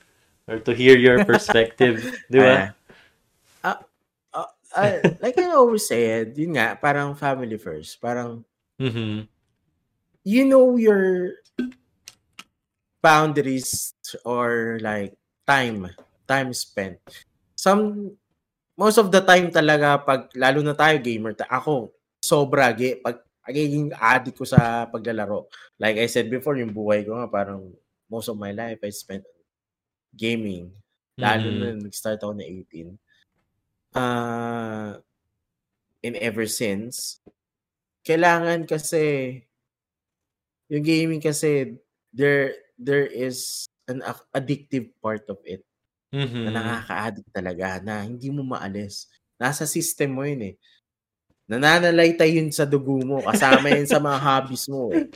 or to hear your perspective, di ba? Ah, ah, ah, like I always said, yun nga, parang family first. Parang, Mhm. you know your boundaries or like time, time spent. Some, most of the time talaga, pag, lalo na tayo gamer, ta- ako, sobra, pag, pagiging addict ko sa paglalaro. Like I said before, yung buhay ko nga, parang, most of my life, I spent gaming. Lalo Mhm. na nag-start ako na 18. Ah, and ever since, kailangan kasi, yung gaming kasi, there, there is an addictive part of it na Mhm. nakaka-addict talaga, na hindi mo maalis. Nasa system mo yun eh. Nananalaytay yun sa dugo mo, kasama yun sa mga hobbies mo eh.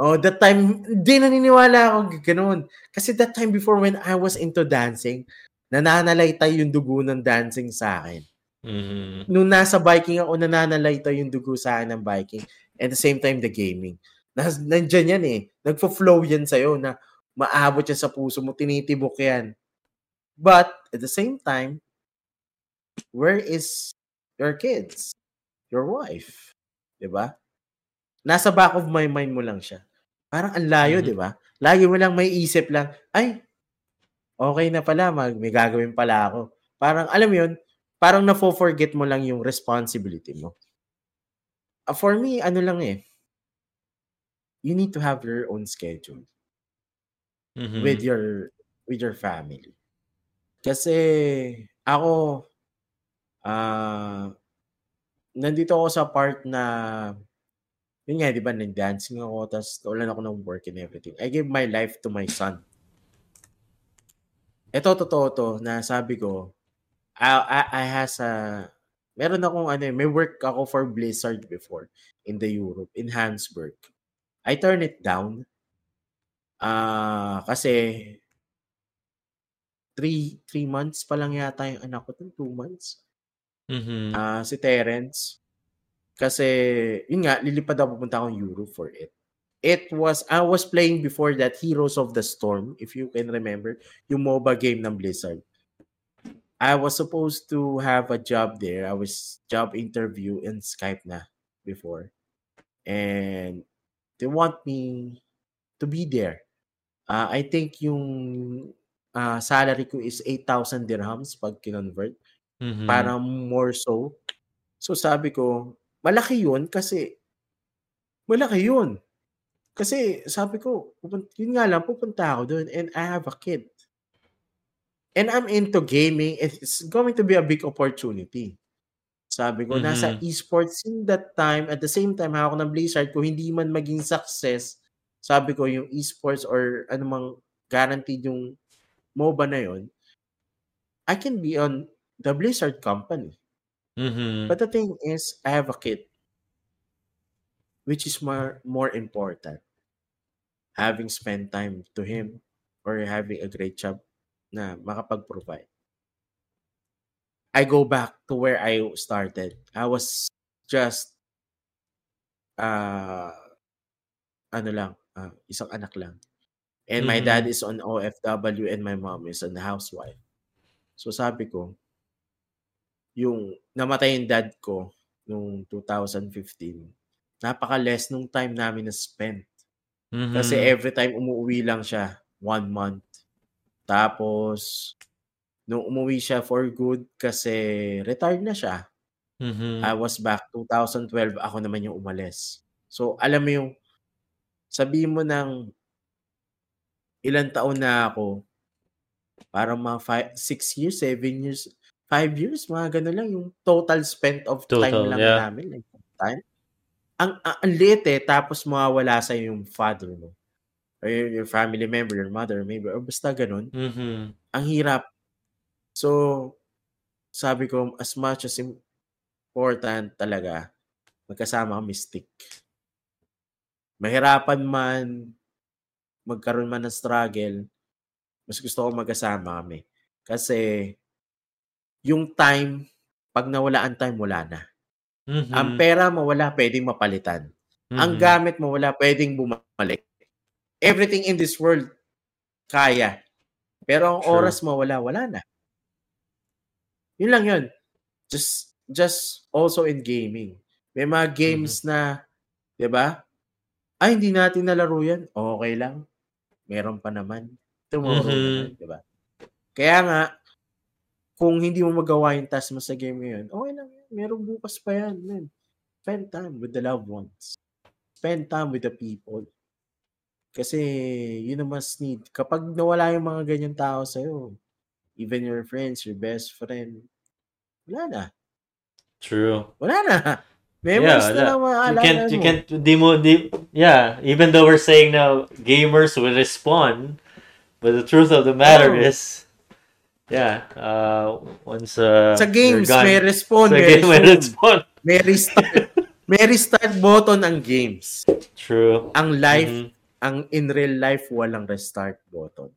Oh, that time, hindi naniniwala ako g- ganun. Kasi that time before when I was into dancing, nananalaytay yung dugo ng dancing sa akin. Mhm. Nung nasa biking ako, nananalaytay yung dugo sa akin ng biking. At the same time, the gaming. Nas, nandyan yan eh. Nagpo-flow yan sa'yo na maabot yan sa puso mo, tinitibok yan. But, at the same time, where is your kids? Your wife? 'Di ba? Nasa back of my mind mo lang siya. Parang ang layo, Mhm. 'di ba? Lagi mo lang may isip lang, ay, okay na pala, mag, may gagawin pala ako. Parang, alam mo yun, parang na-forget mo lang yung responsibility mo. Ah, for me, ano lang eh, you need to have your own schedule Mhm. with your with your family. Kasi ako ah nandito ako sa part na yun nga, 'di ba, nag-dancing ako tapos nawalan ako ng work and everything. I gave my life to my son. Ito totoo 'to na sabi ko, I I, I has a meron akong ano, eh, may work ako for Blizzard before in the Europe, in Hansburg. I turn it down. Ah, kasi 3 3 months pa lang yata yung anak ko, 2 months. Mhm. Ah, si Terence. Kasi, yun nga, lilipad ako pupunta akong Europe for it. It was, I was playing before that Heroes of the Storm, if you can remember, yung MOBA game ng Blizzard. I was supposed to have a job there. I was job interview in Skype na before. And they want me to be there. Ah, I think yung ah, salary ko is 8,000 dirhams pag kinonvert. Mhm. Parang more so. So sabi ko, malaki yun kasi malaki yun. Kasi sabi ko, yun nga lang, pupunta ako doon and I have a kid. And I'm into gaming. It's going to be a big opportunity. Sabi ko, nasa Mhm. esports in that time, at the same time, hawak ng Blizzard, kung hindi man maging success, sabi ko, yung esports or anumang guaranteed yung MOBA na yun, I can be on the Blizzard company. Mhm. But the thing is, I have a kid. which is more more important? Having spent time to him or having a great job na makapag-provide? I go back to where I started. I was just uh ano lang, uh, isang anak lang. And my dad is on OFW and my mom is an housewife. So sabi ko, yung namatay yung dad ko nung 2015, napaka-less nung time namin na spent. Kasi Mhm. every time umuwi lang siya, one month. Tapos, nung umuwi siya for good kasi retired na siya, I Mhm. was back 2012, ako naman yung umalis. So, alam mo yung, sabihin mo ng ilang taon na ako, parang mga 6 years, 7 years, 5 years, mga gano'n lang yung total spent of time Total, lang yeah. namin. Like, time. Ang, ang, ang liit eh, tapos mawawala sa yung father mo. Or your, your family member, your mother, maybe, or basta ganun. Mhm. Ang hirap. So, sabi ko, as much as important talaga, magkasama kami stick. Mahirapan man, magkaroon man ng struggle, mas gusto ko magkasama kami. Kasi, yung time, pag nawala ang time, wala na. Ang Mhm. pera mawala, pwedeng mapalitan. Ang Mhm. gamit mawala, pwedeng bumalik. Everything in this world, kaya. Pero ang True. oras mawala, wala na. Yun lang yun. Just, just also in gaming. May mga games na, di ba? Ay, hindi natin nalaro yan. Okay lang. Meron pa naman. Tomorrow naman, Mhm. di ba? Kaya nga, kung hindi mo magawa yung task mo sa game ngayon, okay lang yan. Meron bukas pa yan, man. Spend time with the loved ones. Spend time with the people. Kasi, yun ang mas need. Kapag nawala yung mga ganyan tao sa'yo, even your friends, your best friend, wala na. True. Wala na. Memories Yeah, na lang you maaalala can't, you mo. can't, di mo, di, yeah, even though we're saying now gamers will respond, but the truth of the matter Oh. is, yeah, uh, once uh, Sa games, gone, may respond, sa may game may respond. May restart. may restart button ang games. True. Ang life, Mhm. ang in real life, walang restart button.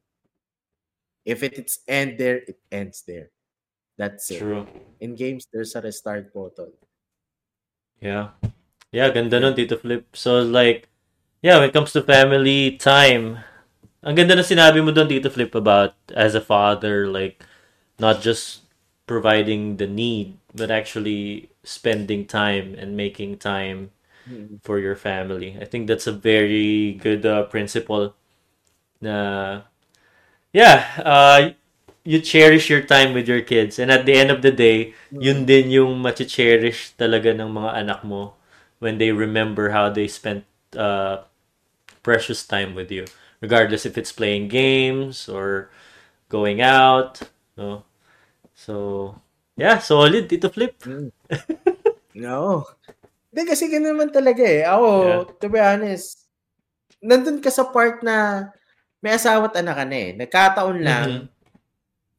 If it, it's end there, it ends there. That's it. True. In games, there's a restart button. Yeah. Yeah, ganda nun, Tito Flip. So, like, yeah, when it comes to family time, ang ganda na sinabi mo doon, Tito Flip, about as a father, like, not just providing the need, but actually spending time and making time Mm. for your family. I think that's a very good uh, principle. Na, yeah, uh, you cherish your time with your kids. And at the end of the day, yun din yung machi-cherish talaga ng mga anak mo when they remember how they spent uh, precious time with you. Regardless if it's playing games or going out. No? So, yeah, solid. Tito Flip. Mm. No. Hindi kasi ganun naman talaga eh. Ako, Yeah. to be honest, nandun ka sa part na may asawa at anak ka na eh. Nagkataon lang, Mhm.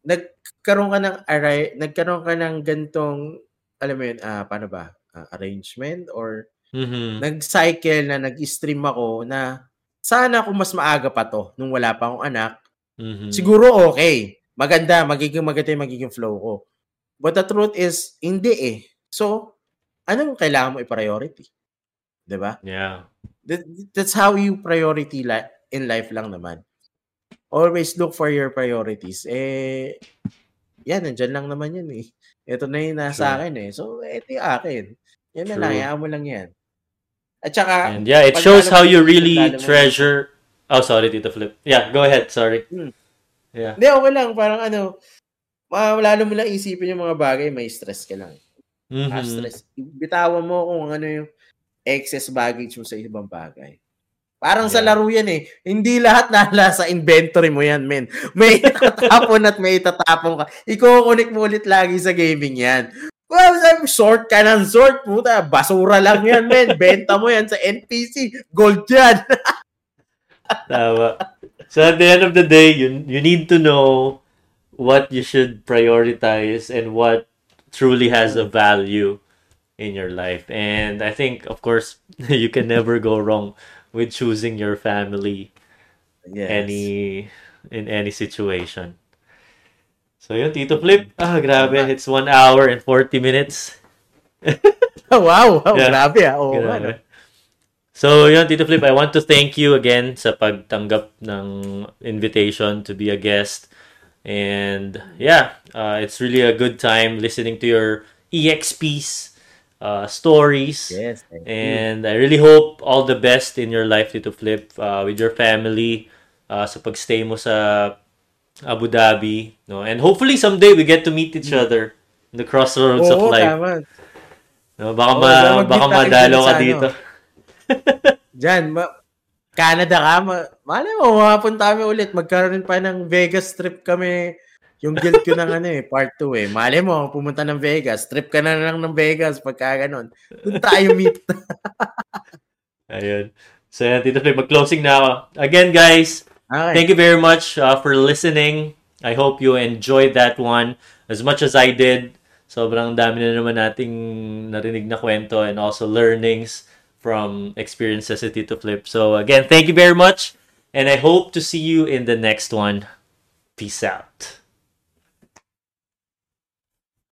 nagkaroon ka ng array, nagkaroon ka ng gantong, alam mo yun, ah, paano ba? Ah, arrangement or Mhm. nag-cycle na nag-stream ako na sana kung mas maaga pa to nung wala pa akong anak, Mhm. siguro okay. Maganda, magiging maganda yung magiging flow ko. But the truth is, hindi eh. So, anong kailangan mo i-priority? ba? Yeah. That, that's how you priority li- in life lang naman. Always look for your priorities. Eh, yan, nandyan lang naman yun eh. Ito na yung nasa True. akin eh. So, ito yung akin. Yan na lang, hayaan mo lang yan. At saka, And yeah, it shows how you really lalo mo- treasure. Oh, sorry, Tito Flip. Yeah, go ahead. Sorry. Hmm. Yeah. Hindi, okay lang. Parang ano, lalo mo lang isipin yung mga bagay, may stress ka lang. Mhm. Ah, stress. Bitawan mo kung ano yung excess baggage mo sa ibang bagay. Parang sa Yeah. laro yan eh. Hindi lahat nala sa inventory mo yan, men. May itatapon at may itatapon ka. Iko-connect mo ulit lagi sa gaming yan. Well, sabi, sort ka ng sort, puta. Basura lang yan, men. Benta mo yan sa NPC. Gold yan. Tama. So at the end of the day, you you need to know what you should prioritize and what truly has a value in your life. And I think, of course, you can never go wrong with choosing your family Yes. any in any situation. So yun, Tito Flip. Ah, grabe. It's 1 hour and 40 minutes. wow, wow Yeah. grabe ah. Oo, Grabe. ano. So, yun, Tito Flip, I want to thank you again sa pagtanggap ng invitation to be a guest. And yeah, uh, it's really a good time listening to your EXPs, uh, stories. Yes, thank you. And I really hope all the best in your life, Tito Flip, uh, with your family, uh, sa pagstay mo sa Abu Dhabi. No? And hopefully someday we get to meet each other in the crossroads of Oo, life. tama. No? Baka, Oo, ma- baka madalo ka sa dito. ano. Diyan, ma- Canada ka, ma- malay mo, mapunta kami ulit. Magkaroon pa ng Vegas trip kami. Yung guild ko ng ano eh, part 2 eh. Malay mo, pumunta ng Vegas. Trip ka na lang ng Vegas pagka ganun. Doon tayo meet. Ayun. So, yan, Tito Flip, mag-closing na ako. Again, guys, Okay. Thank you very much uh, for listening. I hope you enjoyed that one as much as I did. Sobrang dami na naman nating narinig na kwento and also learnings from experiences at Tito Flip. So again, thank you very much and I hope to see you in the next one. Peace out.